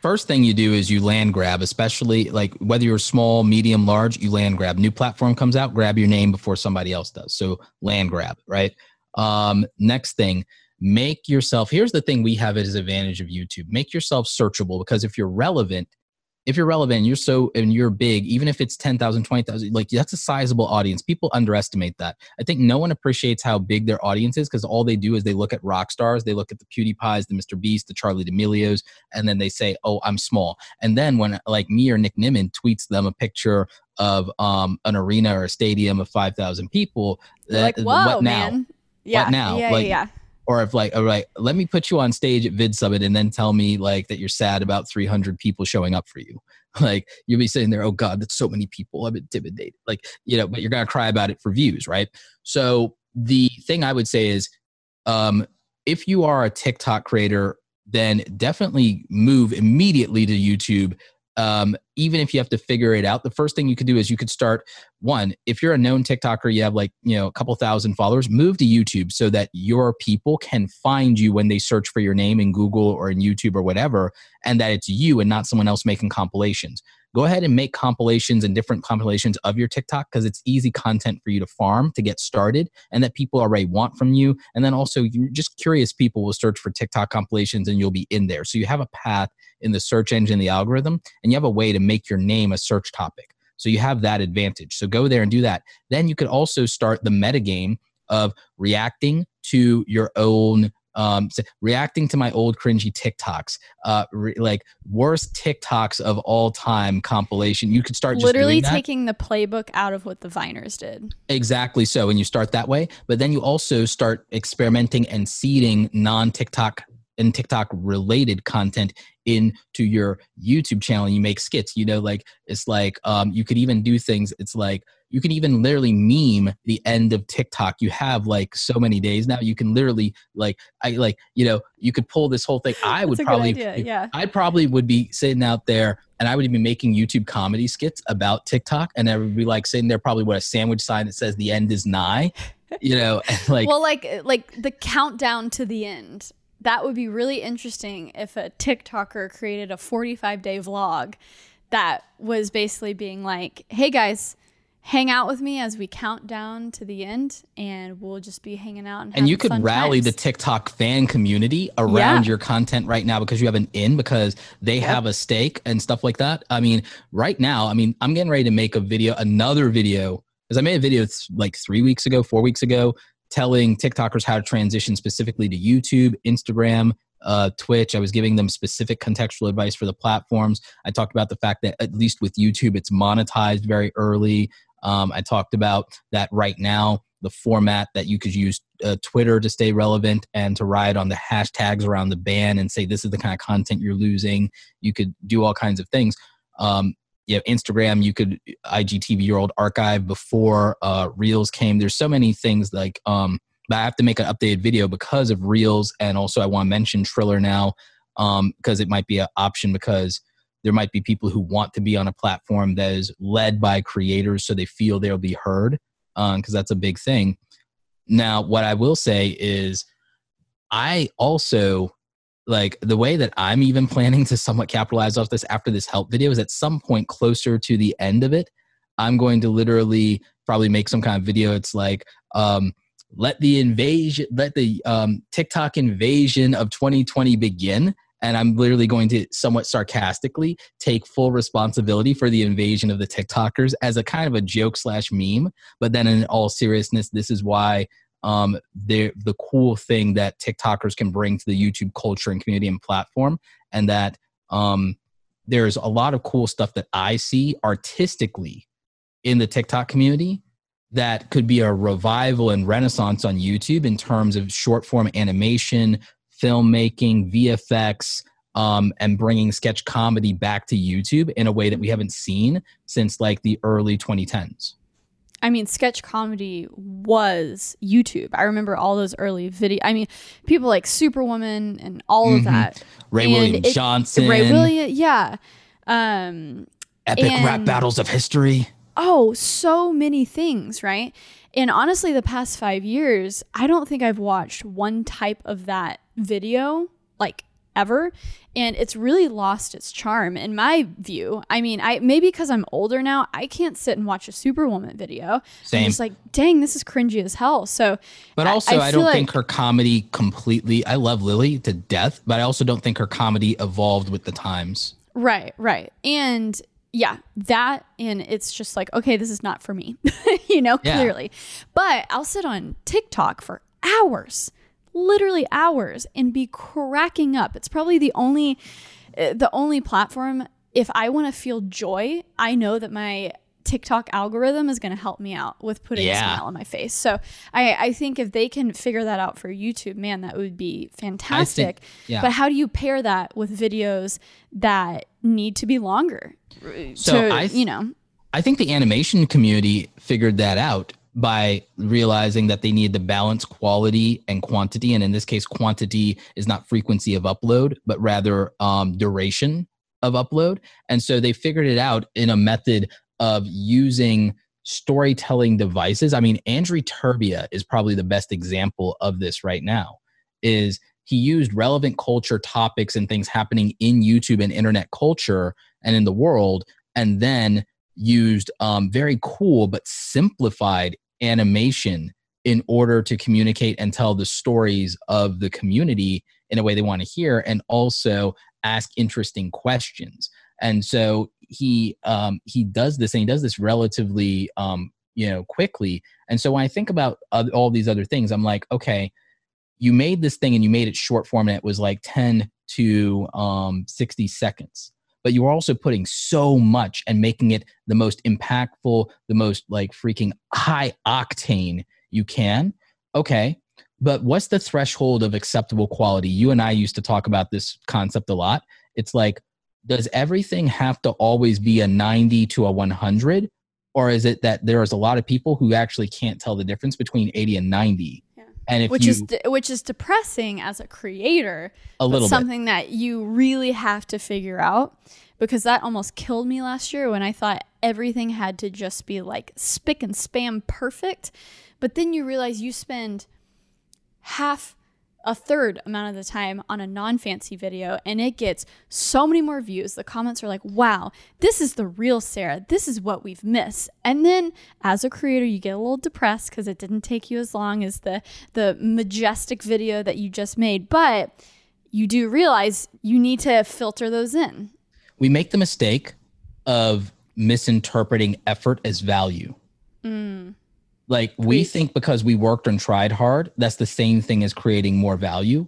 first thing you do is you land grab, especially like whether you're small, medium, large, you land grab. New platform comes out, grab your name before somebody else does. So land grab, right? Um, next thing, make yourself. Here's the thing we have as advantage of YouTube: make yourself searchable because if you're relevant, if you're relevant, you're so and you're big, even if it's 10,000, 20,000, like that's a sizable audience. People underestimate that. I think no one appreciates how big their audience is because all they do is they look at rock stars, they look at the PewDiePies, the Mr. Beast, the Charli D'Amelio's, and then they say, "Oh, I'm small." And then when like me or Nick Nimmin tweets them a picture of um, an arena or a stadium of 5,000 people, They're like, uh, whoa, what now? man. Yeah. now? Yeah, Like, yeah. Or if like all right let me put you on stage at VidSummit and then tell me like that you're sad about 300 people showing up for you. Like you'll be sitting there oh god that's so many people. I'm intimidated. Like you know but you're gonna cry about it for views right? So the thing i would say is um if you are a tiktok creator then definitely move immediately to youtube um, even if you have to figure it out, the first thing you could do is you could start one. If you're a known TikToker, you have like you know a couple thousand followers, move to YouTube so that your people can find you when they search for your name in Google or in YouTube or whatever, and that it's you and not someone else making compilations. Go ahead and make compilations and different compilations of your TikTok because it's easy content for you to farm to get started, and that people already want from you. And then also, you're just curious people will search for TikTok compilations, and you'll be in there. So you have a path in the search engine, the algorithm, and you have a way to make your name a search topic. So you have that advantage. So go there and do that. Then you could also start the metagame of reacting to your own um so reacting to my old cringy tiktoks uh re- like worst tiktoks of all time compilation you could start just Literally doing that. taking the playbook out of what the Viners did. Exactly so. And you start that way, but then you also start experimenting and seeding non TikTok and TikTok related content into your YouTube channel. You make skits, you know, like it's like um, you could even do things. It's like you can even literally meme the end of TikTok. You have like so many days now. You can literally like I like you know you could pull this whole thing. I would probably. Yeah. I probably would be sitting out there and I would be making YouTube comedy skits about TikTok and I would be like sitting there probably with a sandwich sign that says the end is nigh, you know, like well, like like the countdown to the end. That would be really interesting if a TikToker created a 45 day vlog that was basically being like, "Hey guys, hang out with me as we count down to the end, and we'll just be hanging out and and you could rally the. TikTok fan community around Yeah. your content right now because you have an in because they have a stake and stuff like that. I mean, right now, I mean, I'm getting ready to make a video, another video, because I made a video like three weeks ago, four weeks ago, telling TikTokers how to transition specifically to YouTube, Instagram, uh, Twitch. I was giving them specific contextual advice for the platforms. I talked about the fact that at least with YouTube, it's monetized very early. Um, I talked about that right now. the format that you could use uh, Twitter to stay relevant and to ride on the hashtags around the ban and say this is the kind of content you're losing. You could do all kinds of things. Um, you have Instagram, you could IGTV your old archive before uh, Reels came. There's so many things like, um, but I have to make an updated video because of Reels, and also I want to mention Triller now because um, it might be an option because there might be people who want to be on a platform that is led by creators so they feel they'll be heard because um, that's a big thing. Now, what I will say is, I also like the way that I'm even planning to somewhat capitalize off this after this help video is at some point closer to the end of it, I'm going to literally probably make some kind of video. It's like, um, let the invasion, let the um, TikTok invasion of 2020 begin. And I'm literally going to somewhat sarcastically take full responsibility for the invasion of the TikTokers as a kind of a joke slash meme. But then, in all seriousness, this is why um, the the cool thing that TikTokers can bring to the YouTube culture and community and platform, and that um, there's a lot of cool stuff that I see artistically in the TikTok community that could be a revival and renaissance on YouTube in terms of short form animation, filmmaking, VFX, um, and bringing sketch comedy back to YouTube in a way that we haven't seen since like the early 2010s. I mean, sketch comedy was YouTube. I remember all those early video. I mean, people like Superwoman and all mm-hmm. of that. Ray and William it, Johnson. Ray William, yeah. Um, Epic and, rap battles of history. Oh, so many things, right? And honestly, the past five years, I don't think I've watched one type of that video like ever and it's really lost its charm in my view. I mean i maybe because i'm older now i can't sit and watch a superwoman video. Same. i'm just like dang this is cringy as hell. So but also i, I, I don't like, think her comedy completely i love Lilly to death but i also don't think her comedy evolved with the times. Right right. And yeah that and it's just like okay this is not for me you know yeah. clearly. But i'll sit on tiktok for hours literally hours and be cracking up. It's probably the only uh, the only platform if I want to feel joy, I know that my TikTok algorithm is going to help me out with putting yeah. a smile on my face. So I, I think if they can figure that out for YouTube, man, that would be fantastic. Think, yeah. But how do you pair that with videos that need to be longer? So to, I, th- you know, I think the animation community figured that out by realizing that they need to balance quality and quantity. And in this case, quantity is not frequency of upload, but rather um, duration of upload. And so they figured it out in a method of using storytelling devices. I mean, Andrew Turbia is probably the best example of this right now. Is he used relevant culture topics and things happening in YouTube and internet culture and in the world, and then used um, very cool but simplified animation in order to communicate and tell the stories of the community in a way they want to hear and also ask interesting questions. And so he um, he does this and he does this relatively um, you know quickly. And so when i think about all these other things i'm like okay you made this thing and you made it short form and it was like 10 to um, 60 seconds but you are also putting so much and making it the most impactful, the most like freaking high octane you can. Okay. But what's the threshold of acceptable quality? You and I used to talk about this concept a lot. It's like, does everything have to always be a 90 to a 100? Or is it that there's a lot of people who actually can't tell the difference between 80 and 90? And if which you, is de- which is depressing as a creator, a little something bit. that you really have to figure out because that almost killed me last year when I thought everything had to just be like spick and spam perfect. But then you realize you spend half a third amount of the time on a non fancy video and it gets so many more views. The comments are like, wow, this is the real Sara. This is what we've missed. And then as a creator, you get a little depressed because it didn't take you as long as the, the majestic video that you just made. But you do realize you need to filter those in. We make the mistake of misinterpreting effort as value. Mm. Like we think because we worked and tried hard, that's the same thing as creating more value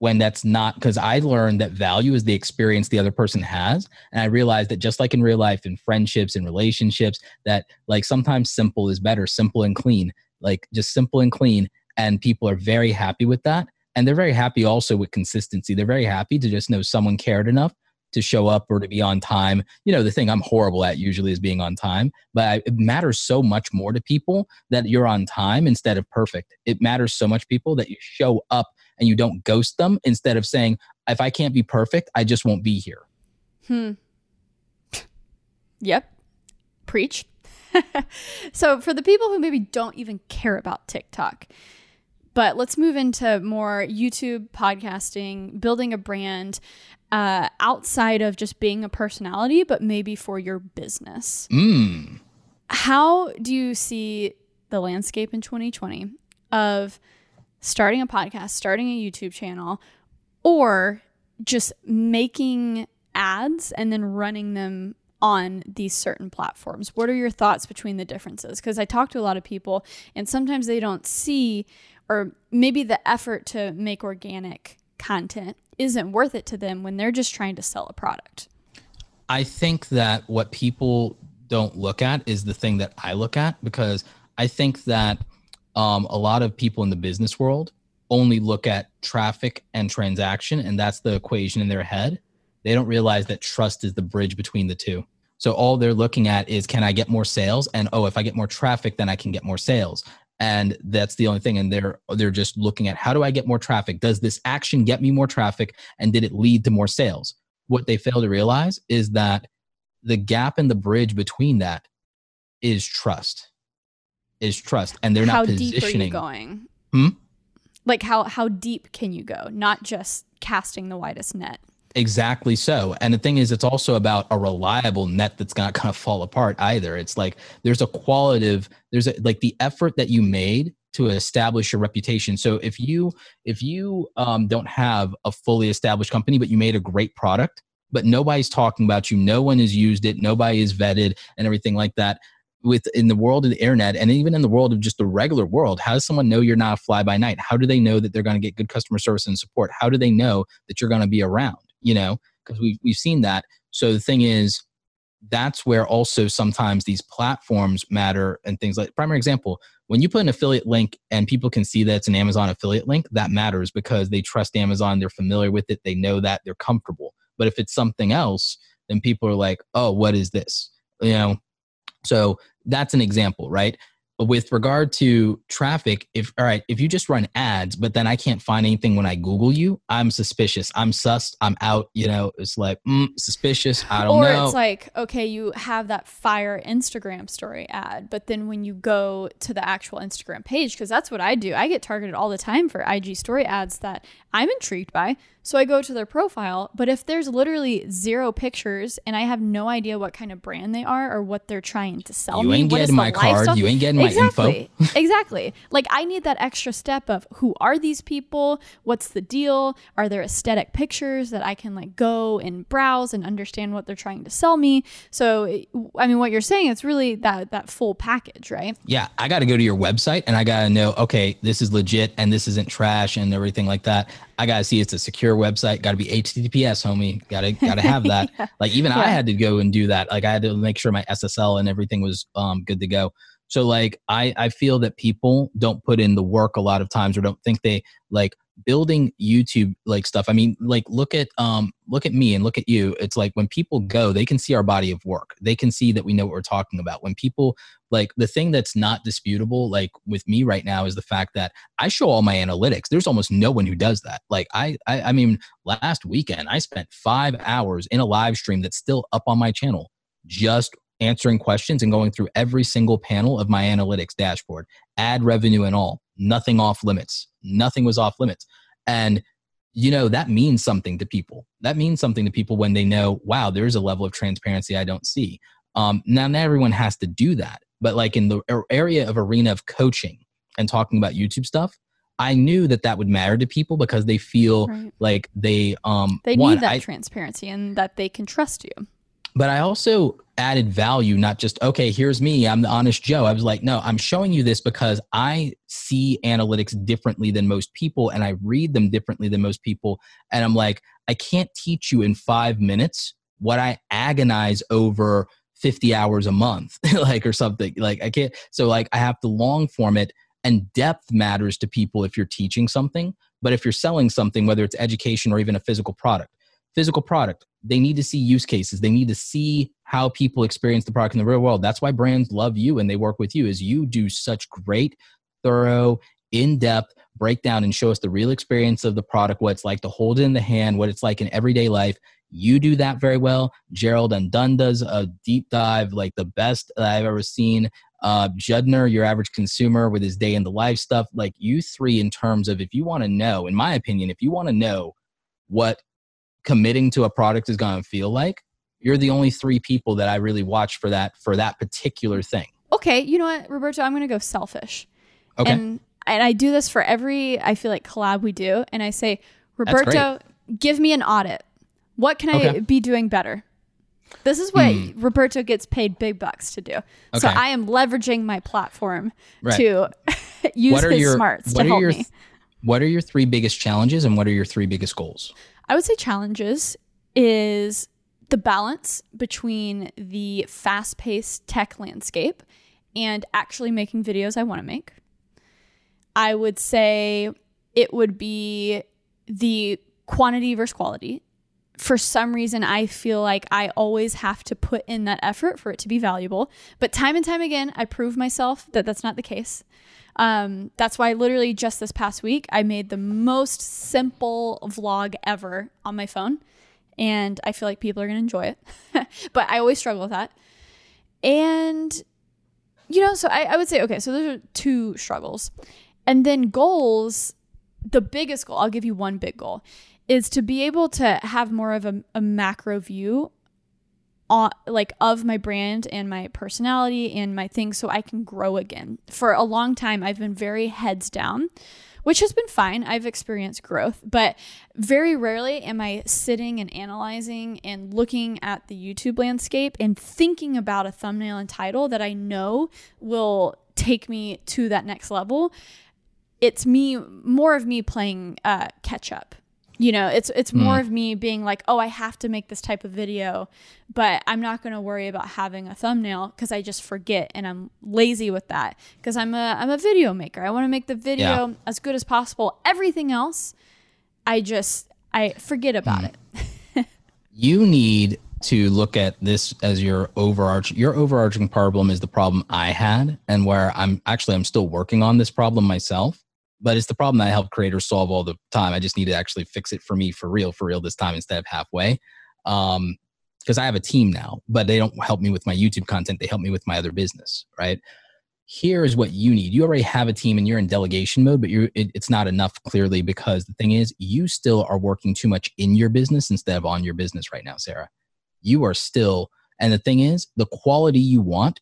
when that's not because I learned that value is the experience the other person has. And I realized that just like in real life, in friendships and relationships, that like sometimes simple is better, simple and clean. like just simple and clean. And people are very happy with that. And they're very happy also with consistency. They're very happy to just know someone cared enough to show up or to be on time. You know, the thing I'm horrible at usually is being on time, but it matters so much more to people that you're on time instead of perfect. It matters so much people that you show up and you don't ghost them instead of saying, if I can't be perfect, I just won't be here. Hmm. Yep. Preach. so, for the people who maybe don't even care about TikTok, but let's move into more YouTube, podcasting, building a brand uh, outside of just being a personality, but maybe for your business. Mm. How do you see the landscape in 2020 of starting a podcast, starting a YouTube channel, or just making ads and then running them on these certain platforms. What are your thoughts between the differences? Because I talk to a lot of people and sometimes they don't see, or maybe the effort to make organic content isn't worth it to them when they're just trying to sell a product. I think that what people don't look at is the thing that I look at because I think that um, a lot of people in the business world only look at traffic and transaction, and that's the equation in their head. They don't realize that trust is the bridge between the two. So all they're looking at is can I get more sales? And oh, if I get more traffic, then I can get more sales. And that's the only thing. And they're they're just looking at how do I get more traffic? Does this action get me more traffic? And did it lead to more sales? What they fail to realize is that the gap in the bridge between that is trust. Is trust. And they're how not positioning. deep are you going? Hmm? Like how how deep can you go? Not just casting the widest net. Exactly so. And the thing is, it's also about a reliable net that's not going to fall apart either. It's like there's a qualitative, there's a, like the effort that you made to establish your reputation. So if you if you um, don't have a fully established company, but you made a great product, but nobody's talking about you, no one has used it, nobody is vetted, and everything like that. With in the world of the internet, and even in the world of just the regular world, how does someone know you're not a fly by night? How do they know that they're going to get good customer service and support? How do they know that you're going to be around? You know, because we've, we've seen that. So the thing is, that's where also sometimes these platforms matter and things like primary example when you put an affiliate link and people can see that it's an amazon affiliate link that matters because they trust amazon they're familiar with it they know that they're comfortable. But if it's something else then people are like oh what is this? You know? So that's an example right with regard to traffic if all right if you just run ads but then i can't find anything when i google you i'm suspicious. I'm sus i'm out you know? It's like mm, suspicious. I don't or know. Or it's like, okay, you have that fire Instagram story ad, but then when you go to the actual Instagram page, because that's what I do, I get targeted all the time for IG story ads that I'm intrigued by. So I go to their profile, but if there's literally zero pictures and I have no idea what kind of brand they are or what they're trying to sell you me, ain't getting my card lifestyle- you ain't getting exactly, my info exactly. Like I need that extra step of who are these people? What's the deal? Are there aesthetic pictures that I can like go and browse and understand what they're trying to sell me? So I mean, what you're saying, it's really that that full package, right? yeah i got to go to your website and i got to know okay this is legit and this isn't trash and everything like that i got to see it's a secure website got to be https homie got to got to have that. Yeah. like even i had to go and do that. Like i had to make sure my ssl and everything was um, good to go. So like i i feel that people don't put in the work a lot of times or don't think they like building youtube like stuff. I mean like look at um look at me and look at you. It's like when people go they can see our body of work. They can see that we know what we're talking about. When people like the thing that's not disputable like with me right now is the fact that i show all my analytics. There's almost no one who does that. Like i i, I mean last weekend i spent five hours in a live stream that's still up on my channel just answering questions and going through every single panel of my analytics dashboard ad revenue and all nothing off limits nothing was off limits and you know that means something to people that means something to people when they know wow there's a level of transparency i don't see um, now not everyone has to do that but like in the area of arena of coaching and talking about youtube stuff i knew that that would matter to people because they feel Right. like they um They one, need that I- transparency and that they can trust you. but I also added value, not just, okay, here's me, I'm the honest Joe. I was like, no, I'm showing you this because I see analytics differently than most people and I read them differently than most people. And I'm like, I can't teach you in five minutes what I agonize over 50 hours a month, like, or something. Like, I can't. So, like, I have to long form it And depth matters to people if you're teaching something. But if you're selling something, whether it's education or even a physical product, physical product, they need to see use cases. They need to see how people experience the product in the real world. That's why brands love you and they work with you is you do such great, thorough, in-depth breakdown and show us the real experience of the product, what it's like to hold it in the hand, what it's like in everyday life. You do that very well. Gerald Undone does a deep dive, like the best that I've ever seen. Uh, Judner, your average consumer, with his day in the life stuff. Like you three, in terms of if you want to know, in my opinion, if you want to know what committing to a product is going to feel like you're the only three people that i really watch for that for that particular thing. Okay you know what roberto i'm going to go selfish. Okay. And and i do this for every i feel like collab we do and i say roberto give me an audit. What can okay. i be doing better? This is what hmm. roberto gets paid big bucks to do. Okay. so i am leveraging my platform right. to use his your, smarts to help your, me. what are your three biggest challenges and what are your three biggest goals I would say challenges is the balance between the fast paced tech landscape and actually making videos I want to make. I would say it would be the quantity versus quality. For some reason, I feel like I always have to put in that effort for it to be valuable. But time and time again, I prove myself that that's not the case. Um, that's why literally just this past week, I made the most simple vlog ever on my phone. And I feel like people are going to enjoy it. but I always struggle with that. And, you know, so I, I would say, okay, so those are two struggles. And then goals, the biggest goal, I'll give you one big goal, is to be able to have more of a, a macro view on, like of my brand and my personality and my things so I can grow again. For a long time I've been very heads down, which has been fine. I've experienced growth, but very rarely am I sitting and analyzing and looking at the YouTube landscape and thinking about a thumbnail and title that I know will take me to that next level. It's me more of me playing uh, catch up you know it's it's more mm. of me being like oh i have to make this type of video but i'm not going to worry about having a thumbnail because i just forget and i'm lazy with that because i'm a i'm a video maker i want to make the video yeah. as good as possible everything else i just i forget about mm. it you need to look at this as your overarching your overarching problem is the problem i had and where i'm actually i'm still working on this problem myself but it's the problem that I help creators solve all the time. I just need to actually fix it for me for real, for real this time instead of halfway. Um, because I have a team now, but they don't help me with my YouTube content. They help me with my other business, right? Here is what you need. You already have a team and you're in delegation mode, but you're it, it's not enough clearly because the thing is, you still are working too much in your business instead of on your business right now, Sara. You are still, and the thing is, the quality you want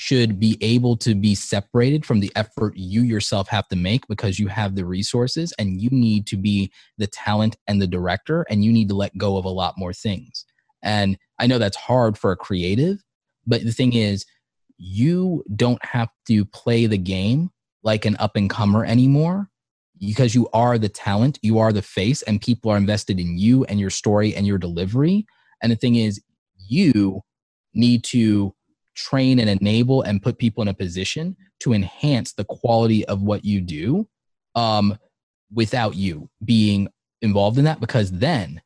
should be able to be separated from the effort you yourself have to make because you have the resources and you need to be the talent and the director and you need to let go of a lot more things. And I know that's hard for a creative, but the thing is, you don't have to play the game like an up and comer anymore because you are the talent, you are the face, and people are invested in you and your story and your delivery. And the thing is, you need to train and enable and put people in a position to enhance the quality of what you do um, without you being involved in that. Because then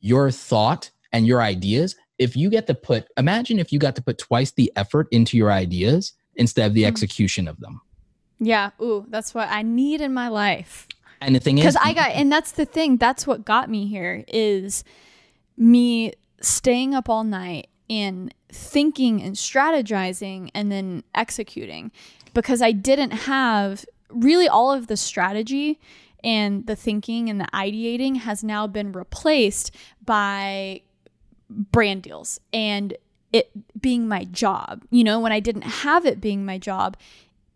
your thought and your ideas if you get to put imagine if you got to put twice the effort into your ideas instead of the mm. execution of them. Yeah ooh that's what i need in my life. And the thing is because i got and that's the thing that's what got me here is me staying up all night and thinking and strategizing and then executing because I didn't have really all of the strategy and the thinking and the ideating has now been replaced by brand deals and it being my job. You know, when I didn't have it being my job,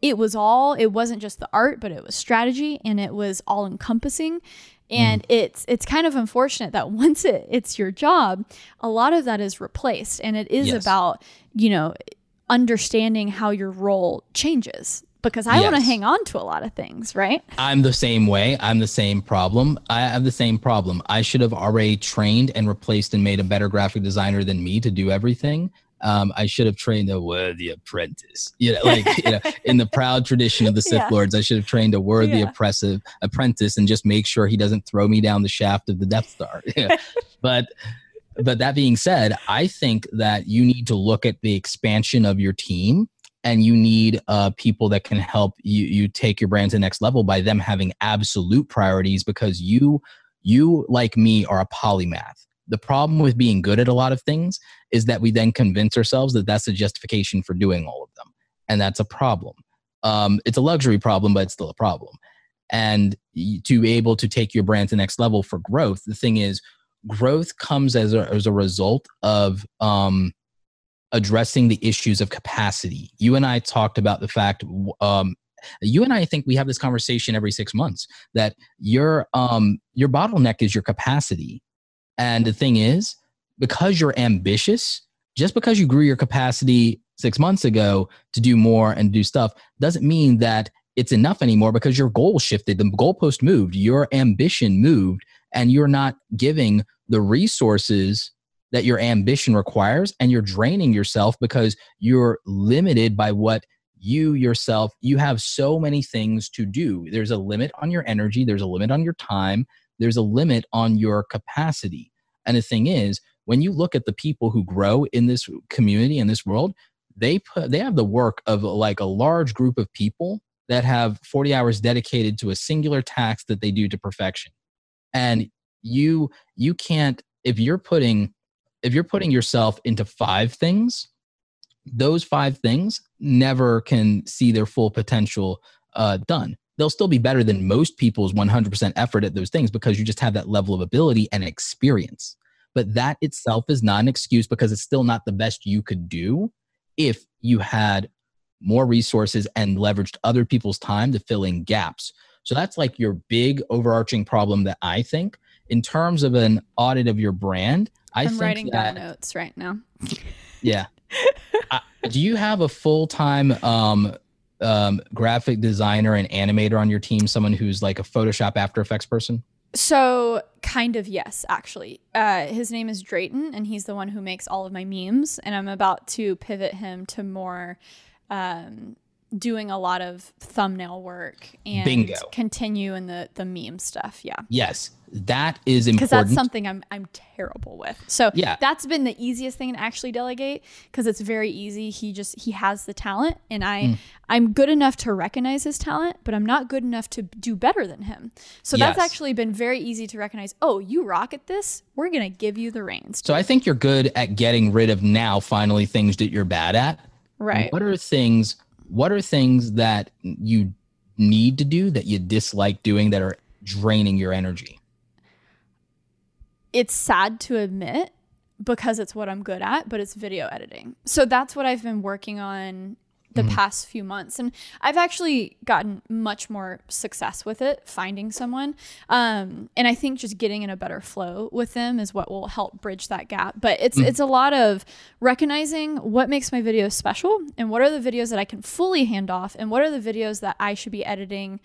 it was all, it wasn't just the art, but it was strategy and it was all encompassing and mm. it's it's kind of unfortunate that once it, it's your job a lot of that is replaced and it is yes. about you know understanding how your role changes because I yes. want to hang on to a lot of things, right? I'm the same way. I'm the same problem. I have the same problem. I should have already trained and replaced and made a better graphic designer than me to do everything. Um, I should have trained a worthy apprentice. You know, like you know, in the proud tradition of the Sith Yeah. Lords, I should have trained a worthy Yeah. oppressive apprentice and just make sure he doesn't throw me down the shaft of the Death Star. But but that being said, I think that you need to look at the expansion of your team and you need uh, people that can help you you take your brand to the next level by them having absolute priorities because you you like me are a polymath the problem with being good at a lot of things is that we then convince ourselves that that's a justification for doing all of them. And that's a problem. Um, it's a luxury problem but it's still a problem. And to be able to take your brand to the next level for growth the thing is growth comes as a, as a result of um, addressing the issues of capacity. You and I talked about the fact, um, you and I think we have this conversation every six months that your um, your bottleneck is your capacity, and the thing is, because you're ambitious, just because you grew your capacity six months ago to do more and do stuff doesn't mean that it's enough anymore because your goal shifted, the goalpost moved, your ambition moved, and you're not giving the resources that your ambition requires and you're draining yourself because you're limited by what you yourself you have so many things to do. There's a limit on your energy there's a limit on your time there's a limit on your capacity. And the thing is when you look at the people who grow in this community in this world they put they have the work of like a large group of people that have 40 hours dedicated to a singular task that they do to perfection. And you you can't if you're putting if you're putting yourself into five things those five things never can see their full potential uh, done they'll still be better than most people's 100% effort at those things because you just have that level of ability and experience but that itself is not an excuse because it's still not the best you could do if you had more resources and leveraged other people's time to fill in gaps so that's like your big overarching problem that i think in terms of an audit of your brand i I'm think writing that down notes right now. yeah. Uh, do you have a full time um, um, graphic designer and animator on your team? Someone who's like a Photoshop After Effects person? So, kind of yes, actually. Uh, his name is Drayton, and he's the one who makes all of my memes. And I'm about to pivot him to more um, doing a lot of thumbnail work and Bingo. continue in the the meme stuff. Yeah, Yes, that is important. because that's something I'm I'm terrible with. So Yeah. that's been the easiest thing to actually delegate because it's very easy. He just he has the talent, and I Mm. I'm good enough to recognize his talent, but I'm not good enough to do better than him. So that's actually been very easy to recognize. Oh, you rock at this. We're gonna give you the reins. so I think you're good at getting rid of now finally things that you're bad at. right. What are things? What are things that you need to do that you dislike doing that are draining your energy? it's sad to admit because it's what I'm good at, but it's video editing. So that's what I've been working on the past few months. And I've actually gotten much more success with it, finding someone. Um, and I think just getting in a better flow with them is what will help bridge that gap. But it's it's a lot of recognizing what makes my videos special and what are the videos that I can fully hand off and what are the videos that I should be editing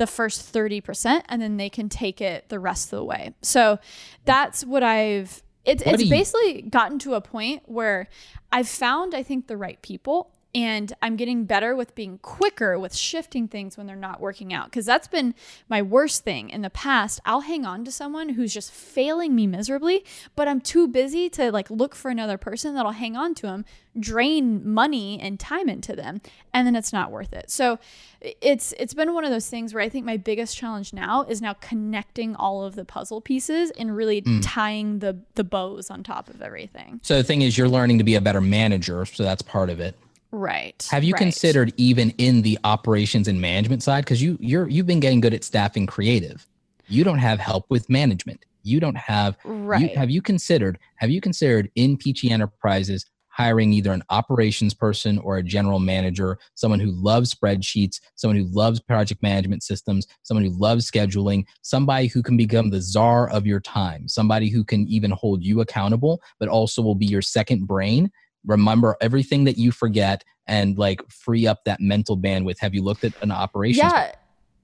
the first 30% and then they can take it the rest of the way. So that's what I've it's it's basically gotten to a point where I've found I think the right people and I'm getting better with being quicker with shifting things when they're not working out cuz that's been my worst thing in the past. I'll hang on to someone who's just failing me miserably, but I'm too busy to like look for another person that'll hang on to them, drain money and time into them, and then it's not worth it. So it's it's been one of those things where I think my biggest challenge now is now connecting all of the puzzle pieces and really Mm. tying the the bows on top of everything. So the thing is, you're learning to be a better manager, so that's part of it. Right. Have you right. considered even in the operations and management side? Because you you're you've been getting good at staffing creative. You don't have help with management. You don't have you- Right. have you considered have you considered in Peachy Enterprises hiring either an operations person or a general manager, someone who loves spreadsheets, someone who loves project management systems, someone who loves scheduling, somebody who can become the czar of your time, somebody who can even hold you accountable, but also will be your second brain remember everything that you forget and like free up that mental bandwidth. Have you looked at an operation? Yeah.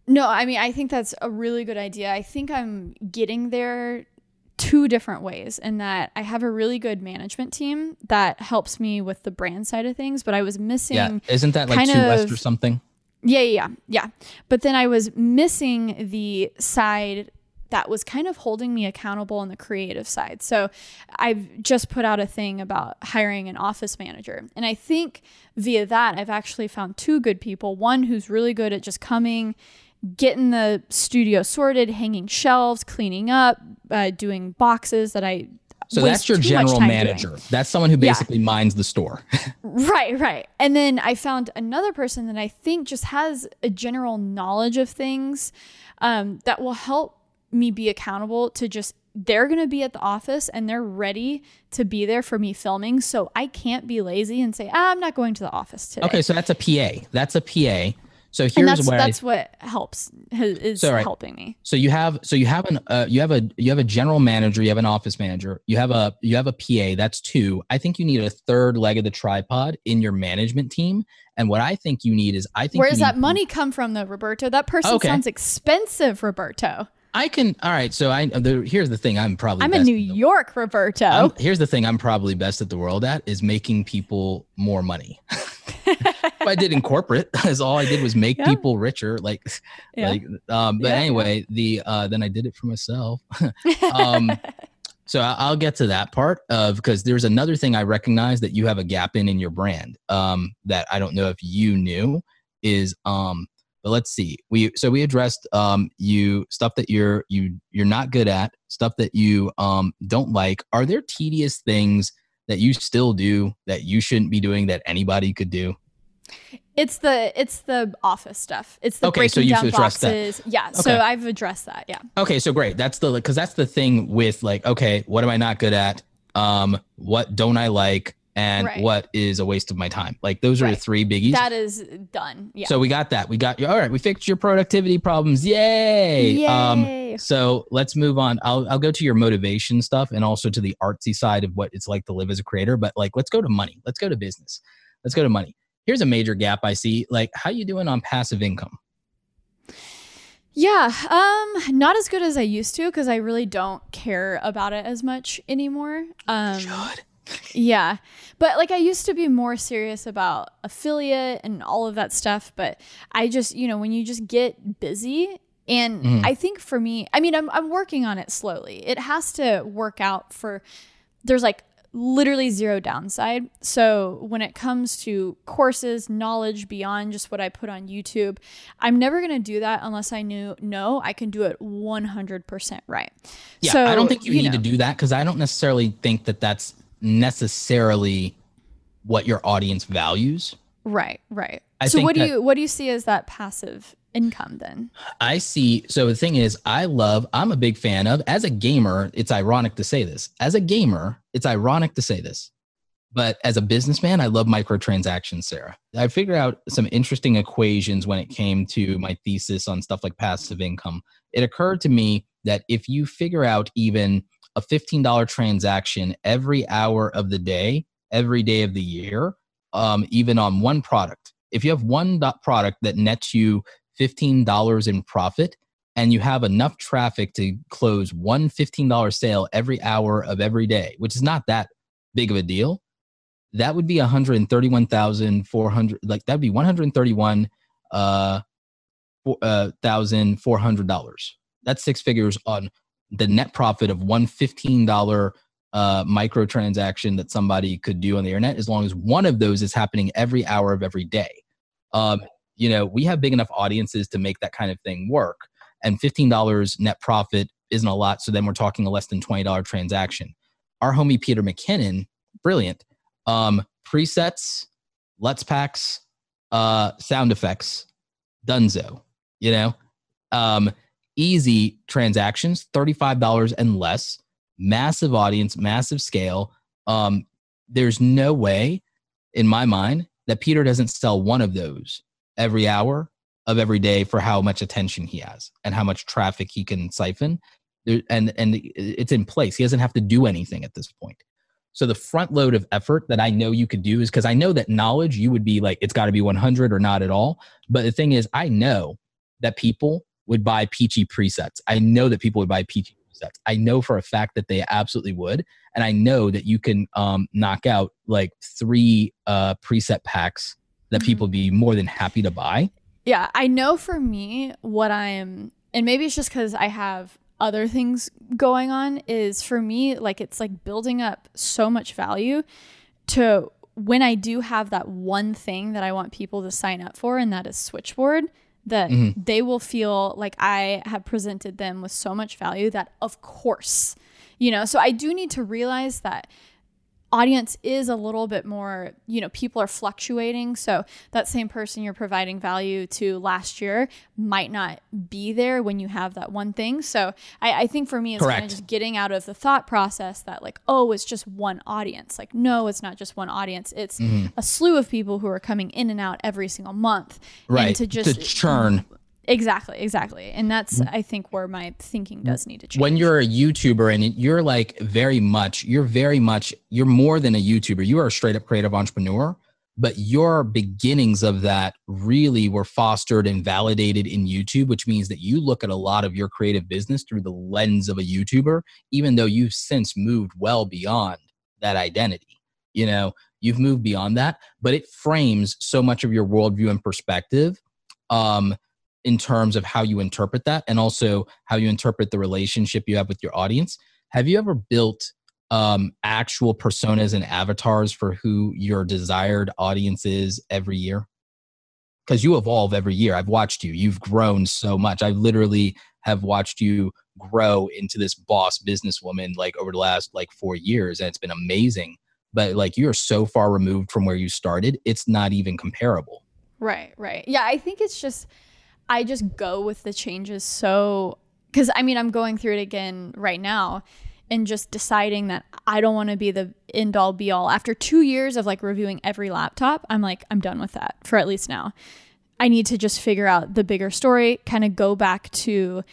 No, I mean, I think that's a really good idea. I think I'm getting there two different ways in that I have a really good management team that helps me with the brand side of things, but I was missing Yeah, isn't that like two West or something? yeah, yeah, yeah, yeah. But then I was missing the side that was kind of holding me accountable on the creative side. So I've just put out a thing about hiring an office manager. And I think via that, I've actually found two good people. One who's really good at just coming, getting the studio sorted, hanging shelves, cleaning up, uh, doing boxes that I. So that's your general time doing. manager. That's someone who Yeah. basically minds the store. Right, right. And then I found another person that I think just has a general knowledge of things um, that will help me be accountable to just, they're going to be at the office and they're ready to be there for me filming. So I can't be lazy and say, ah, I'm not going to the office today. okay, so that's a PA. That's a PA. So here's And that's, where I that's what helps, is So, right. helping me. So you have so you have an uh, you have a you have a general manager, you have an office manager, you have a you have a PA. That's two. I think you need a third leg of the tripod in your management team. And what I think you need is I think Where does that money come from, though, Roberto? That person Okay. sounds expensive, Roberto. I can. All right. So I the, here's the thing. I'm probably I'm in best New the- York, Roberto. I'm- here's the thing. I'm probably best at the world at is making people more money. I did in corporate is all I did was make Yeah. people richer. Like, Yeah. like. Um, but Yeah, anyway, the uh, then I did it for myself. um, so I- I'll get to that part of because there's another thing I recognize that you have a gap in in your brand um, that I don't know if you knew is um, but let's see we so we addressed um, you stuff that you're you you're not good at stuff that you um, don't like are there tedious things that you still do that you shouldn't be doing that anybody could do It's the it's the office stuff. It's the Okay, so you've down addressed that. boxes. Yeah, so I've addressed that. Yeah. Okay, so great. That's the because that's the thing with like, okay, what am I not good at? Um, what don't I like? And Right. what is a waste of my time? Like those are the Right. three biggies. That is done. Yeah. So we got that. We got your all right. We fixed your productivity problems. Yay! Um, Yay. so let's move on. I'll I'll go to your motivation stuff and also to the artsy side of what it's like to live as a creator. But like, let's go to money. Let's go to business. Let's go to money. Here's a major gap I see. Like, how you doing on passive income? yeah. Um, not as good as I used to because I really don't care about it as much anymore. Um, Should. Yeah. But like I used to be more serious about affiliate and all of that stuff, but I just, you know, when you just get busy and Mhm. I think for me, I mean, I'm I'm working on it slowly. It has to work out for there's like literally zero downside. So when it comes to courses, knowledge beyond just what I put on YouTube, I'm never going to do that unless I knew no, I can do it 100% right. Yeah, so, I don't think you, need know, to do that because I don't necessarily think that that's necessarily what your audience values. Right, right. I so what do you what do you see as that passive income then? I see. So the thing is, I love, I'm a big fan of, as a gamer, it's ironic to say this. As a gamer, it's ironic to say this. But as a businessman, I love microtransactions, Sara. I figured out some interesting equations when it came to my thesis on stuff like passive income. It occurred to me that if you figure out even a $15 transaction every hour of the day, every day of the year, um, even on one product, if you have one product that nets you $15 in profit and you have enough traffic to close one $15 sale every hour of every day, which is not that big of a deal, that would be 131,400 like that'd be 131 uh, uh, thousand four hundred dollars. That's six figures on the net profit of one $15 uh, microtransaction that somebody could do on the internet, as long as one of those is happening every hour of every day. Um, you know, we have big enough audiences to make that kind of thing work. And $15 net profit isn't a lot. So then we're talking a less than $20 transaction. Our homie Peter McKinnon, brilliant. Um, presets, LUT Packs, uh, sound effects, Dunzo, you know, um, easy transactions, $35 and less, massive audience, massive scale. Um, there's no way in my mind that Peter doesn't sell one of those every hour of every day for how much attention he has and how much traffic he can siphon. There, and and it's in place. He doesn't have to do anything at this point. So the front load of effort that I know you could do is because I know that knowledge you would be like it's got to be 100 or not at all. But the thing is, I know that people would buy peachy presets. I know that people would buy peachy presets. I know for a fact that they absolutely would. And I know that you can um, knock out like three uh, preset packs that mm-hmm. people be more than happy to buy. Yeah, I know for me what I'm, and maybe it's just because I have other things going on, is for me, like it's like building up so much value to when I do have that one thing that I want people to sign up for, and that is Switchboard, that mm-hmm. they will feel like I have presented them with so much value that, of course, you know, so I do need to realize that audience is a little bit more, you know, people are fluctuating. So that same person you're providing value to last year might not be there when you have that one thing. So I, I think for me, it's kind of just getting out of the thought process that, like, oh, it's just one audience. Like, no, it's not just one audience. It's mm-hmm. a slew of people who are coming in and out every single month. Right. And to just to churn Exactly, exactly. And that's mm. I think where my thinking does need to change. When you're a YouTuber and you're like very much, you're very much, you're more than a YouTuber. You are a straight up creative entrepreneur, but your beginnings of that really were fostered and validated in YouTube, which means that you look at a lot of your creative business through the lens of a YouTuber, even though you've since moved well beyond that identity. You know, you've moved beyond that, but it frames so much of your worldview and perspective um, in terms of how you interpret that and also how you interpret the relationship you have with your audience. Have you ever built um, actual personas and avatars for who your desired audience is every year? Because you evolve every year. I've watched you. You've grown so much. I literally have watched you grow into this boss businesswoman like over the last like four years, and it's been amazing. But like you are so far removed from where you started, it's not even comparable. Right, right. Yeah, I think it's just I just go with the changes so because I mean I'm going through it again right now and just deciding that I don't want to be the end all be all. After two years of like reviewing every laptop, I'm like, I'm done with that for at least now. I need to just figure out the bigger story, kind of go back to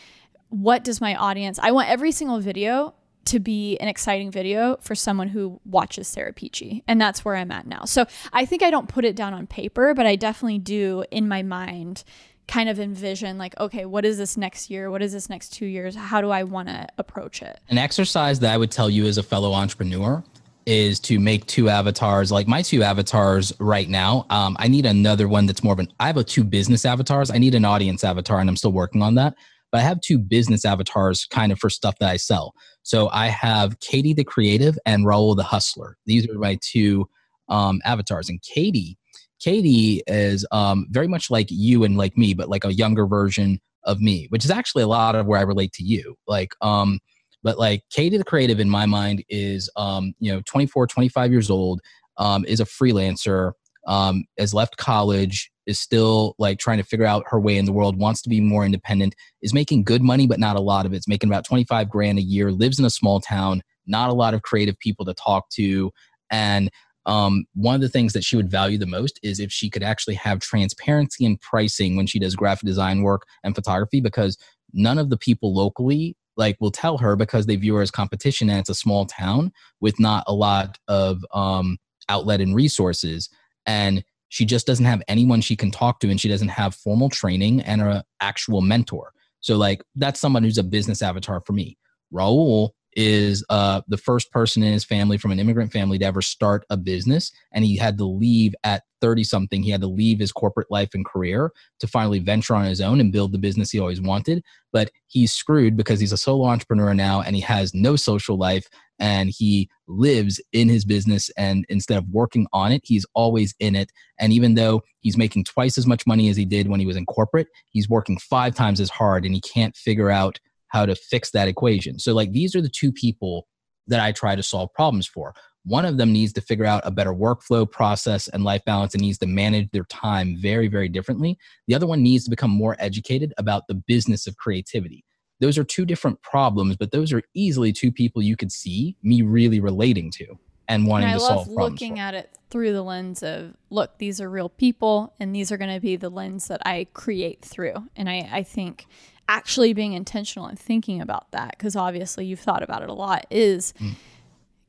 what does my audience, I want every single video to be an exciting video for someone who watches Sara Peachy. And that's where I'm at now. So I think I don't put it down on paper, but I definitely do in my mind kind of envision like okay what is this next year? What is this next two years? How do i want to approach it? An exercise that i would tell you as a fellow entrepreneur is to make two avatars like my two avatars right now. Um, i need another one that's more of an i have a two business avatars. I need an audience avatar and i'm still working on that. But i have two business avatars kind of for stuff that i sell. So i have katie the creative and raul the hustler. These are my two um, avatars. And katie Katie is um, very much like you and like me, but like a younger version of me, which is actually a lot of where I relate to you. Like, um, but like Katie the creative in my mind is, um, you know, 24, 25 years old, um, is a freelancer, um, has left college, is still like trying to figure out her way in the world, wants to be more independent, is making good money, but not a lot of it. It's making about 25 grand a year, lives in a small town, not a lot of creative people to talk to. And um, one of the things that she would value the most is if she could actually have transparency in pricing when she does graphic design work and photography because none of the people locally like will tell her because they view her as competition and it's a small town with not a lot of um, outlet and resources. And she just doesn't have anyone she can talk to and she doesn't have formal training and an actual mentor. So like that's someone who's a business avatar for me. Raul is uh, the first person in his family from an immigrant family to ever start a business. And he had to leave at 30 something. He had to leave his corporate life and career to finally venture on his own and build the business he always wanted. But he's screwed because he's a solo entrepreneur now and he has no social life and he lives in his business. And instead of working on it, he's always in it. And even though he's making twice as much money as he did when he was in corporate, he's working five times as hard and he can't figure out how to fix that equation. So, like, these are the two people that I try to solve problems for. One of them needs to figure out a better workflow process and life balance and needs to manage their time very, very differently. The other one needs to become more educated about the business of creativity. Those are two different problems, but those are easily two people you could see me really relating to and wanting and to solve problems. I love looking at it through the lens of look, these are real people, and these are going to be the lens that I create through. And I, I think actually being intentional and thinking about that because obviously you've thought about it a lot is mm.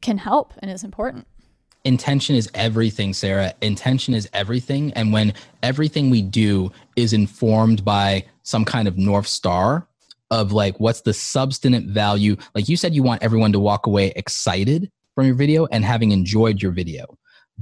can help and is important intention is everything sara intention is everything and when everything we do is informed by some kind of north star of like what's the substantive value. Like you said, you want everyone to walk away excited from your video and having enjoyed your video.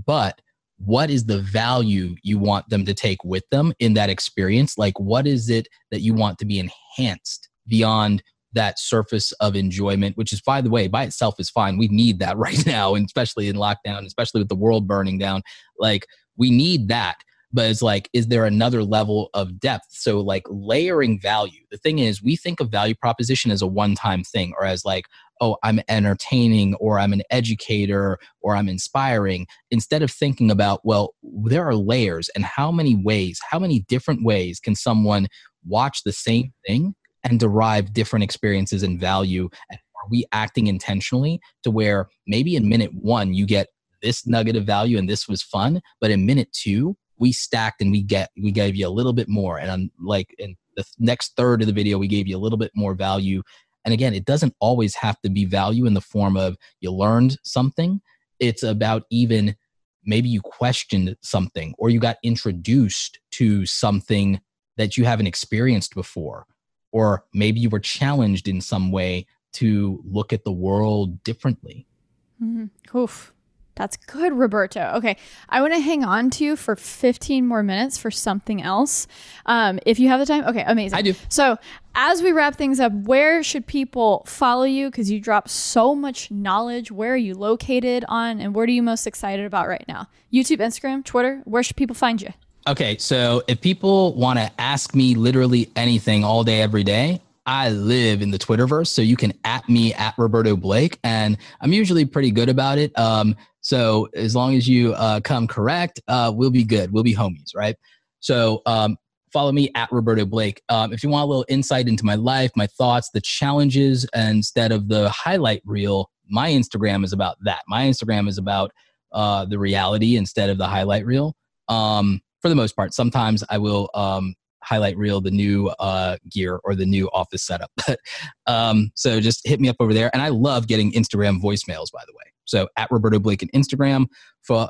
But what is the value you want them to take with them in that experience? Like, what is it that you want to be enhanced beyond that surface of enjoyment, which is, by the way, by itself is fine. We need that right now, and especially in lockdown, especially with the world burning down. Like, we need that. But it's like, is there another level of depth? So, like, layering value. The thing is, we think of value proposition as a one time thing or as like, oh, I'm entertaining or I'm an educator or I'm inspiring, instead of thinking about, well, there are layers and how many ways, how many different ways can someone watch the same thing and derive different experiences and value? Are we acting intentionally to where maybe in minute one you get this nugget of value and this was fun, but in minute two we stacked and we get we gave you a little bit more, and I'm like in the next third of the video we gave you a little bit more value. And again, it doesn't always have to be value in the form of you learned something. It's about even maybe you questioned something or you got introduced to something that you haven't experienced before or maybe you were challenged in some way to look at the world differently. Mm-hmm. Oof. That's good, Roberto. Okay, I want to hang on to you for 15 more minutes for something else. Um, if you have the time, okay, amazing. I do. So, as we wrap things up, where should people follow you? Because you drop so much knowledge. Where are you located on, and what are you most excited about right now? YouTube, Instagram, Twitter. Where should people find you? Okay, so if people want to ask me literally anything all day, every day, I live in the Twitterverse. So you can at me at Roberto Blake, and I'm usually pretty good about it. Um, so as long as you uh, come correct, uh, we'll be good. We'll be homies, right? So um, follow me at Roberto Blake. Um, if you want a little insight into my life, my thoughts, the challenges, instead of the highlight reel, my Instagram is about that. My Instagram is about uh, the reality instead of the highlight reel. Um, for the most part. Sometimes I will um, highlight reel the new uh, gear or the new office setup. Um, so just hit me up over there. And I love getting Instagram voicemails, by the way. So at Roberto Blake on Instagram for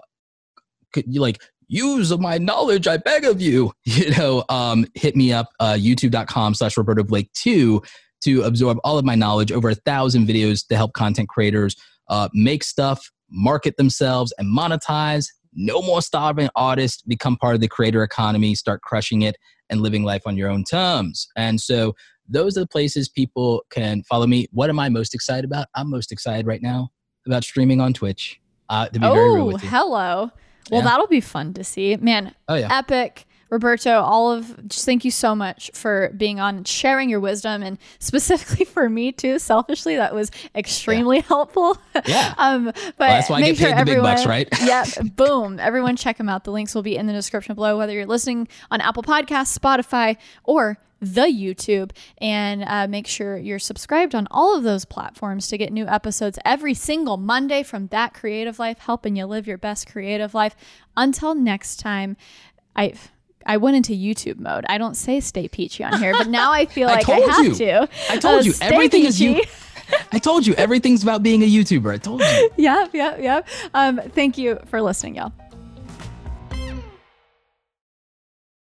could you like use of my knowledge, I beg of you. You know, um, hit me up uh, youtube.com slash Roberto Blake two to absorb all of my knowledge over a thousand videos to help content creators uh, make stuff, market themselves, and monetize no more starving artists, become part of the creator economy, start crushing it, and living life on your own terms. And so those are the places people can follow me. What am I most excited about? I'm most excited right now about streaming on Twitch. Uh, to be oh, very real with you. hello. Well, yeah. that'll be fun to see. Man, oh, yeah. epic. Roberto, all of just thank you so much for being on and sharing your wisdom and specifically for me too, selfishly, that was extremely yeah. helpful. Yeah. um, but well, that's why I get paid sure the everyone, big bucks, right? yeah. Boom. Everyone check them out. The links will be in the description below, whether you're listening on Apple Podcasts, Spotify, or the YouTube and uh, make sure you're subscribed on all of those platforms to get new episodes every single Monday from That Creative Life, helping you live your best creative life. Until next time, I I went into YouTube mode. I don't say stay peachy on here, but now I feel like I, I have you. to. I told uh, you everything peachy. is you. I told you everything's about being a YouTuber. I told you. yep, yep, yep. Um, thank you for listening, y'all.